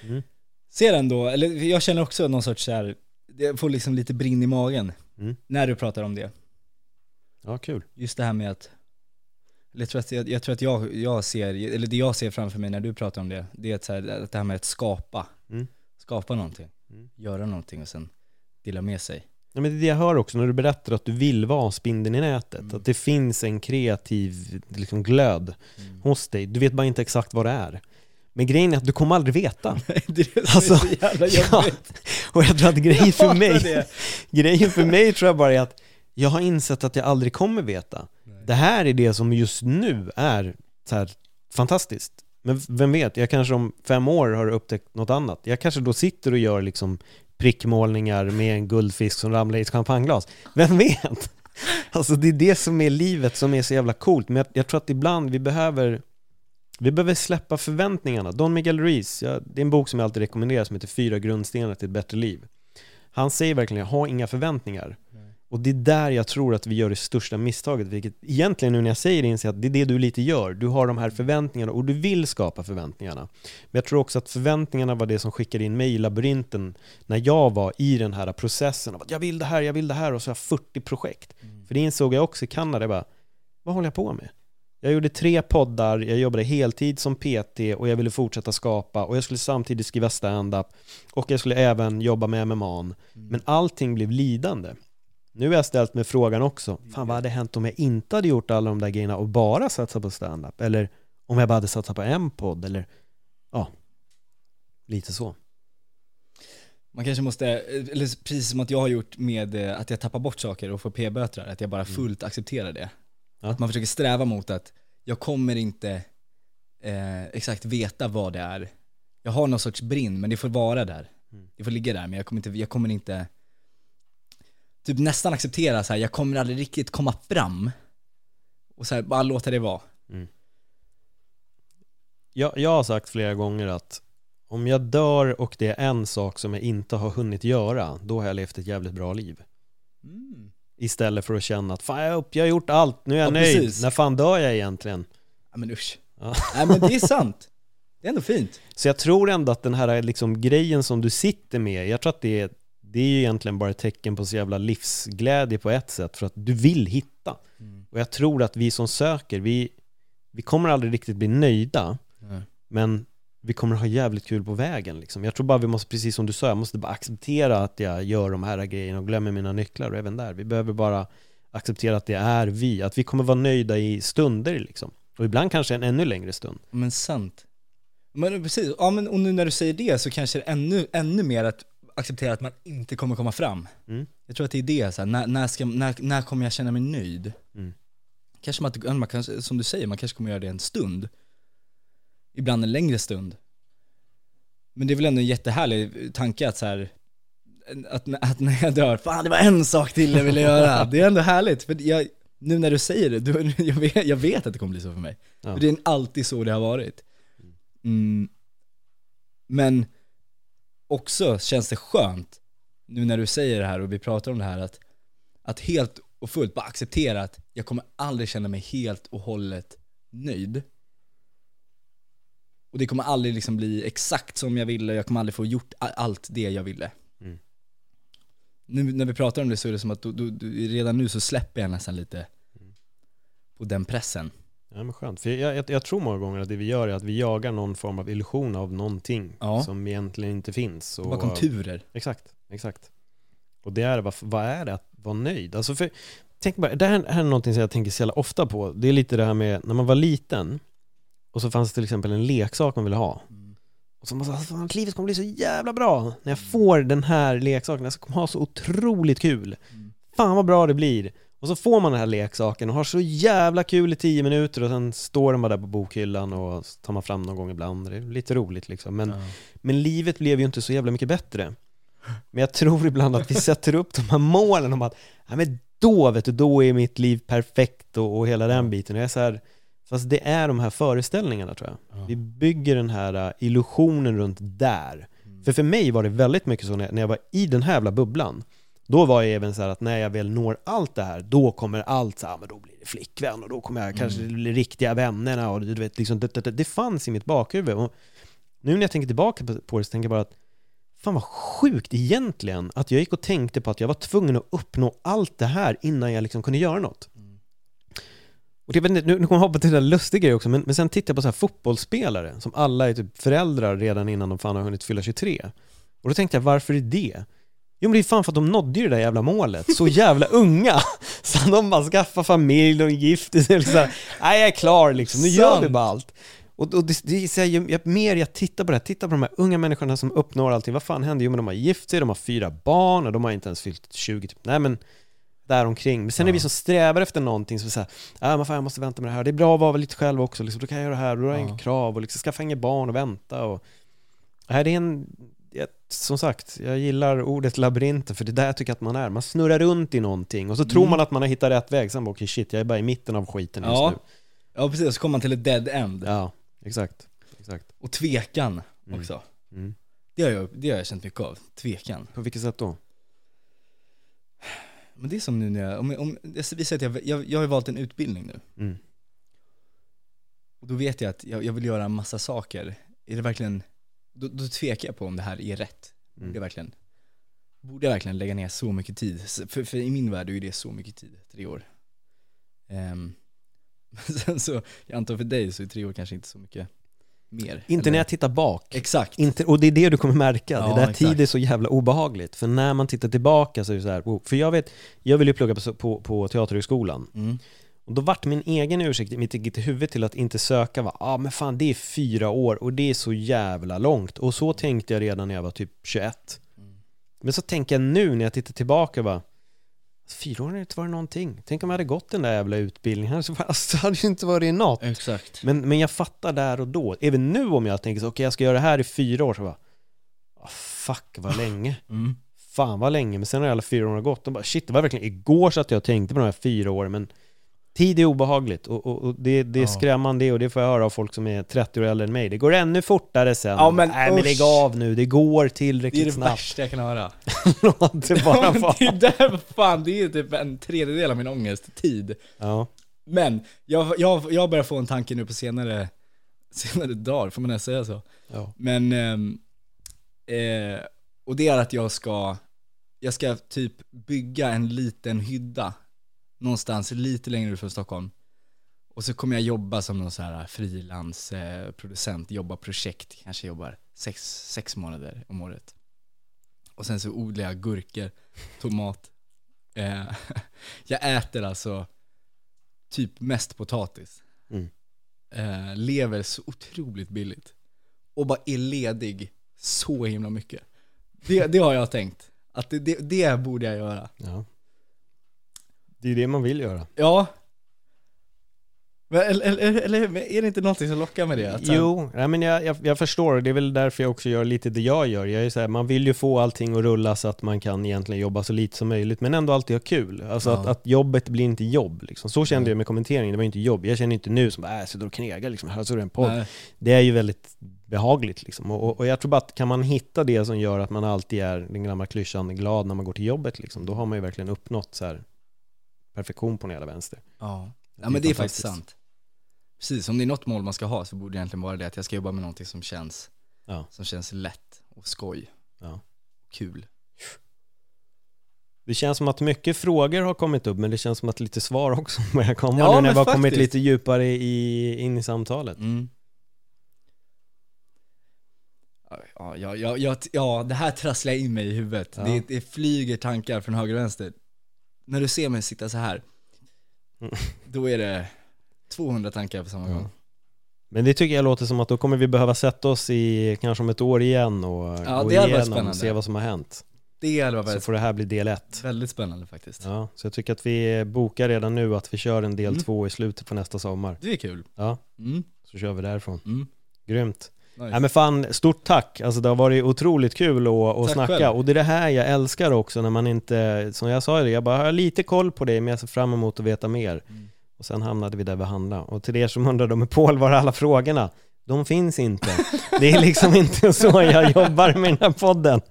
Mm. Ser ändå, eller jag känner också någon sorts så här, jag får liksom lite brinn i magen Mm. när du pratar om det. Ja, kul. Just det här med att, jag tror att, jag, jag, tror att jag, jag ser, eller det jag ser framför mig när du pratar om det, det är att, så här, att det här med att skapa, Mm. skapa någonting, Mm. göra någonting och sen dela med sig. Ja, men det är det jag hör också när du berättar att du vill vara spindeln i nätet. Mm. Att det finns en kreativ liksom, glöd hos dig. Du vet bara inte exakt vad det är. Men grejen är att du kommer aldrig veta. <laughs> det är det som Alltså, är så jävla <laughs> ja. Och jag tror att grejen för mig, <laughs> grejen för mig tror jag bara är att jag har insett att jag aldrig kommer veta. Det här är det som just nu är så här fantastiskt. Men vem vet, jag kanske om fem år har upptäckt något annat. Jag kanske då sitter och gör liksom prickmålningar med en guldfisk som ramlar i ett champagneglas. Vem vet? Alltså det är det som är livet som är så jävla coolt. Men jag, jag tror att ibland vi behöver vi behöver släppa förväntningarna. Don Miguel Ruiz, ja, det är en bok som jag alltid rekommenderar som heter Fyra grundstenar till ett bättre liv. Han säger verkligen, ha inga förväntningar. Och det är där jag tror att vi gör det största misstaget, vilket egentligen nu när jag säger det inser jag att det är det du lite gör. Du har de här förväntningarna och du vill skapa förväntningarna. Men jag tror också att förväntningarna var det som skickade in mig i labyrinten när jag var i den här processen av att jag vill det här, jag vill det här och så har jag 40 projekt. För det insåg jag också i Kanada, jag bara, vad håller jag på med? Jag gjorde tre poddar, jag jobbade heltid som PT och jag ville fortsätta skapa och jag skulle samtidigt skriva stand-up och jag skulle även jobba med MMA. Men allting blev lidande. Nu har jag ställt mig frågan också, fan vad hade hänt om jag inte hade gjort alla de där grejerna och bara satsat på stand-up? Eller om jag bara hade satsat på en podd eller ja, lite så. Man kanske måste, eller precis som att jag har gjort med eh, att jag tappar bort saker och får p-böter, att jag bara fullt accepterar det. Ja. Att man försöker sträva mot att jag kommer inte eh, exakt veta vad det är. Jag har någon sorts brinn, men det får vara där. Mm. Det får ligga där, men jag kommer inte, jag kommer inte typ nästan acceptera så här, jag kommer aldrig riktigt komma fram. Och så här, bara låta det vara. Jag, jag har sagt flera gånger att om jag dör och det är en sak som jag inte har hunnit göra, då har jag levt ett jävligt bra liv. Istället för att känna att fan jag, upp, jag har gjort allt, nu är jag Ja, nöjd. precis. När fan dör jag egentligen? Ja men usch. Ja. <laughs> Nej men det är sant. Det är ändå fint. Så jag tror ändå att den här liksom grejen som du sitter med, jag tror att det är, det är ju egentligen bara ett tecken på så jävla livsglädje på ett sätt, för att du vill hitta. Och jag tror att vi som söker, vi, vi kommer aldrig riktigt bli nöjda, men vi kommer ha jävligt kul på vägen liksom. Jag tror bara vi måste, precis som du sa, jag måste bara acceptera att jag gör de här grejerna och glömmer mina nycklar och även där. Vi behöver bara acceptera att det är vi, att vi kommer vara nöjda i stunder liksom. Och ibland kanske en ännu längre stund. Men sant. Men precis, ja men och nu när du säger det så kanske det är ännu, ännu mer att acceptera att man inte kommer komma fram. Mm. Jag tror att det är det, så här, när, när, ska, när, när kommer jag känna mig nöjd? Mm. Kanske man, man som du säger, man kanske kommer göra det en stund. Ibland en längre stund. Men det är väl ändå en jättehärlig tanke att så här, att, att när jag dör, fan det var en sak till jag ville göra. <laughs> Det är ändå härligt, för jag, nu när du säger det, du, <laughs> jag, vet, jag vet att det kommer bli så för mig. Ja. För det är alltid så det har varit. Mm. Men också känns det skönt, nu när du säger det här och vi pratar om det här, att, att helt och fullt bara acceptera att jag kommer aldrig känna mig helt och hållet nöjd. Och det kommer aldrig liksom bli exakt som jag ville, jag kommer aldrig få gjort allt det jag ville. Mm. Nu när vi pratar om det så är det som att du, du, du, redan nu så släpper jag nästan lite på den pressen. Ja men skönt, för jag, jag, jag tror många gånger att det vi gör är att vi jagar någon form av illusion av någonting Ja. som egentligen inte finns. Och, Bakom turer. Exakt, exakt. Och det är, vad, vad är det att vara nöjd? Alltså för, tänk bara, det här, här är någonting som jag tänker så jävla ofta på. Det är lite det här med när man var liten och så fanns det till exempel en leksak man ville ha. Och så man sa, fan livet kommer bli så jävla bra när jag får den här leksaken. Jag kommer ha så otroligt kul. Mm. Fan vad bra det blir. Och så får man den här leksaken och har så jävla kul i tio minuter och sen står den bara där på bokhyllan och tar man fram någon gång ibland. Det är lite roligt liksom. Men, men livet blev ju inte så jävla mycket bättre. Men jag tror ibland att vi sätter upp de här målen om att, ja men då vet du, då är mitt liv perfekt och, och hela den biten. Och jag är så här, fast det är de här föreställningarna tror jag. Vi bygger den här uh, illusionen runt där. För för mig var det väldigt mycket så när jag, när jag var i den här jävla bubblan. Då var jag även så här att när jag väl når allt det här, då kommer allt så här, men då blir det flickvän och då kommer jag kanske bli riktiga vännerna och du vet, liksom, det, det, det fanns i mitt bakhuvud. Och nu när jag tänker tillbaka på, det så tänker jag bara att Fan vad sjukt egentligen att jag gick och tänkte på att jag var tvungen att uppnå allt det här innan jag liksom kunde göra något. Och jag vet inte, nu, nu kommer jag hoppa till den lustiga grejen också, men, men sen tittar jag på så här fotbollsspelare som alla är typ föräldrar redan innan de fan har hunnit fylla 23. Och då tänkte jag, varför är det? Jo men det är fan för att de nådde ju det där jävla målet, så jävla unga! <laughs> Så de bara skaffar familj, de gifter sig, liksom, så här, nej jag är klar liksom, nu gör vi bara allt. Och, och det, det är så här, ju jag, mer jag tittar på det här, tittar på de här unga människorna som uppnår allting, vad fan händer? Jo men de har gift sig, de har fyra barn och de har inte ens fyllt 20 typ. Nej men däromkring. Men sen är vi som strävar efter någonting som säger ja men fan jag måste vänta med det här, det är bra att vara lite själv också, liksom, då kan jag göra det här, då har jag inga krav och liksom skaffa inget barn och vänta och Nej, det är en, jag, som sagt, jag gillar ordet labyrinten för det är där jag tycker att man är. Man snurrar runt i någonting och så tror Mm. man att man har hittat rätt väg, sen bara okej shit, jag är bara i mitten av skiten just Ja. nu. Ja precis, så kommer man till ett dead end. Ja, exakt. exakt. Och tvekan Mm. också. Mm. Det, har jag, det har jag känt mycket av, tvekan. På vilket sätt då? Men det är som nu när jag, om, om, jag visar att jag, jag, jag har valt en utbildning nu. Mm. Och då vet jag att jag, jag vill göra en massa saker. Är det verkligen, då, då tvekar jag på om det här är rätt. Borde, Mm. jag verkligen, borde jag verkligen lägga ner så mycket tid? För, för i min värld är det så mycket tid, tre år. Men <laughs> sen så, jag antar för dig så är tre år kanske inte så mycket mer. Inte eller? när jag tittar bak. Exakt. Inte, och det är det du kommer märka, Ja, det där exakt. tid är så jävla obehagligt. För när man tittar tillbaka så är det så här, för jag vet, jag vill ju plugga på, på, på Teaterhögskolan. Mm. Och då vart min egen ursäkt i mitt eget huvud till att inte söka var, ja ah, men fan det är fyra år och det är så jävla långt. Och så tänkte jag redan när jag var typ 21. Men så tänker jag nu när jag tittar tillbaka bara, fyra år har inte varit någonting. Tänk om jag hade gått den där jävla utbildningen, <laughs> så alltså, hade det inte varit något. Exakt. Men, men jag fattar där och då, även nu om jag tänker så, okej jag ska göra det här i fyra år, så bara, ah, fuck vad länge. <laughs> Mm. Fan vad länge, men sen har alla fyra åren gått och bara shit, det var verkligen igår så att jag tänkte på de här fyra åren, men tid är obehagligt och, och, och det, det är Ja. skrämmande och det får jag höra av folk som är 30 år äldre än mig. Det går ännu fortare sen. Ja, men Nej men lägg av nu, det går Det är tillräckligt det snabbt. värsta jag kan höra. <laughs> Låt det <laughs> bara Ja, vara. det är där, fan, det är typ en tredjedel av min ångest, tid. Ja. Men, jag, jag, jag börjar få en tanke nu på senare, senare dagar, får man ens säga så? Ja. Men, ehm, eh, och det är att jag ska, jag ska typ bygga en liten hydda någonstans lite längre ut från Stockholm. Och så kommer jag jobba som någon så här frilansproducent, producent, jobba projekt, kanske jobbar sex, sex månader om året. Och sen så odlar jag gurkor, tomat. <laughs> Eh, jag äter alltså typ mest potatis. Mm. Eh, lever så otroligt billigt. Och bara är ledig så himla mycket. Det, det har jag tänkt. Att det, det, det borde jag göra. ja. Det är det man vill göra. Ja. Men, eller, eller, eller är det inte någonting som lockar med det? Att sen- Jo, nej, men jag, jag, jag förstår. Det är väl därför jag också gör lite det jag gör. Jag är så här, man vill ju få allting att rulla så att man kan egentligen jobba så lite som möjligt, men ändå alltid ha kul. Alltså Ja. att, att jobbet blir inte jobb. Liksom. Så kände jag med kommenteringen, det var inte jobb. Jag känner inte nu som bara, äh, jag sitter och knegar, liksom. här är det en podd. Nej. Det är ju väldigt behagligt liksom. och, och, och jag tror bara att kan man hitta det som gör att man alltid är, den gamla klyschan, glad när man går till jobbet liksom, då har man ju verkligen uppnått så här perfektion på den hela vänster. Ja. Ja men det är faktiskt sant. Precis, om det är något mål man ska ha så borde det egentligen vara det att jag ska jobba med någonting som känns, Ja. som känns lätt och skoj, Ja. kul. Det känns som att mycket frågor har kommit upp, men det känns som att lite svar också <laughs> börjar komma Ja, nu när vi har kommit lite djupare i, in i samtalet. Mm. Ja, ja, ja, ja, det här trasslar jag in mig i huvudet. Det, det flyger tankar från höger och vänster. När du ser mig sitta så här, då är det 200 tankar på samma gång. Men det tycker jag låter som att då kommer vi behöva sätta oss i kanske om ett år igen och Ja, gå igenom och se vad som har hänt. Det hade varit Så får det här bli del ett. väldigt spännande faktiskt. Ja, så jag tycker att vi bokar redan nu att vi kör en del Mm. två i slutet på nästa sommar. Det är kul. Ja, Mm. så kör vi därifrån. Mm. Grymt. Nice. Nej men fan, stort tack. Alltså det har varit otroligt kul att, att Tack snacka. själv. Och det är det här jag älskar också när man inte, som jag sa, jag bara har lite koll på det men jag ser fram emot att veta mer. Mm. Och sen hamnade vi där vi handlade. Och till er som undrade med Paul, var alla frågorna? De finns inte. <laughs> Det är liksom inte så jag jobbar med den här podden.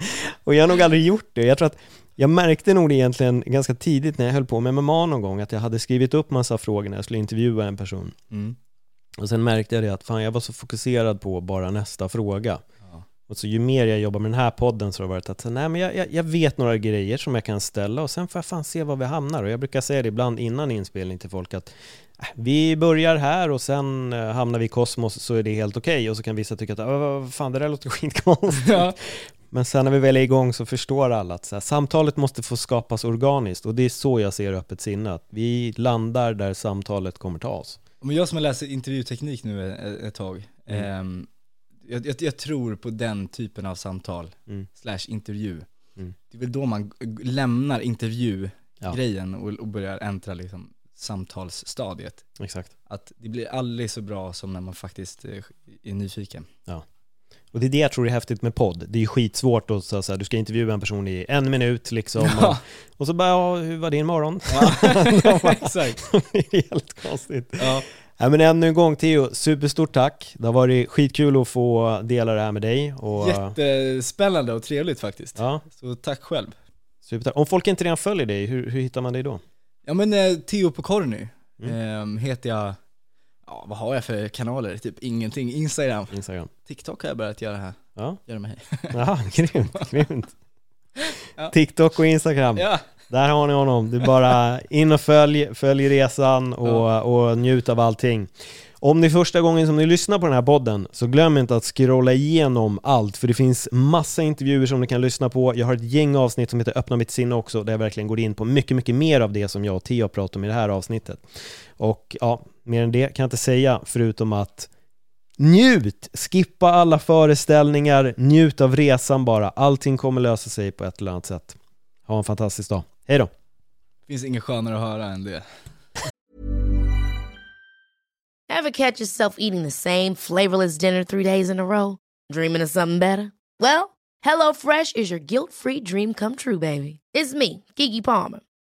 Och jag har nog aldrig gjort det. Jag tror att jag märkte nog egentligen ganska tidigt när jag höll på med MMA någon gång, att jag hade skrivit upp massa frågor när jag skulle intervjua en person. Mm. Och sen märkte jag det att fan, jag var så fokuserad på bara nästa fråga. Ja. Och så ju mer jag jobbar med den här podden så har det varit att nej, men jag, jag, jag vet några grejer som jag kan ställa och sen får jag fan se var vi hamnar. Och jag brukar säga det ibland innan inspelning till folk att äh, vi börjar här och sen eh, hamnar vi i kosmos så är det helt okej. Och så kan vissa tycka att "Äh, fan det där låter <laughs> skitkonstigt. Ja. Men sen när vi väl är igång så förstår alla att här, samtalet måste få skapas organiskt och det är så jag ser öppet sinne. Att vi landar där samtalet kommer ta oss. Men jag som har läst intervjuteknik nu ett, tag, Mm. ehm, jag, jag, jag tror på den typen av samtal, Mm. slash intervju. Mm. Det är väl då man lämnar intervjugrejen Ja. och, och börjar äntra liksom samtalsstadiet. Exakt. Att det blir aldrig så bra som när man faktiskt eh, är nyfiken. Och det är det jag tror är häftigt med podd. Det är ju skitsvårt att så, så här, du ska intervjua en person i en minut liksom. Och, Ja, och så bara, ja, hur var din morgon? ja. <laughs> exakt. <laughs> det är helt konstigt. Ja. Nej men ännu en gång Theo, superstort tack. Det har varit skitkul att få dela det här med dig. Och, Jättespännande och trevligt faktiskt. Ja, Så tack själv. supertack. Om folk inte redan följer dig, hur, hur hittar man dig då? Ja men eh, Theo på Corny Mm. ehm, heter jag, ja vad har jag för kanaler? Typ ingenting. Instagram, Instagram? TikTok har jag börjat göra här, Ja, göra mig. Jaha, grymt, grymt. <laughs> Ja. TikTok och Instagram. ja, Där har ni honom. Det är bara in och följ, följ resan och, och njut av allting. Om det är första gången som ni lyssnar på den här podden så glöm inte att scrolla igenom allt för det finns massa intervjuer som ni kan lyssna på. Jag har ett gäng avsnitt som heter Öppna mitt sinne också där jag verkligen går in på mycket, mycket mer av det som jag och Theo pratar om i det här avsnittet. Och ja, mer än det kan jag inte säga förutom att njut! Skippa alla föreställningar, njut av resan bara. Allting kommer lösa sig på ett eller annat sätt. Ha en fantastisk dag. Hej då! finns inget skönare att höra än det. Ever catch yourself eating the same flavorless dinner three days in a row? Dreaming of something better? Well, HelloFresh is your guilt-free dream come true, baby. It's me, Kiki Palmer.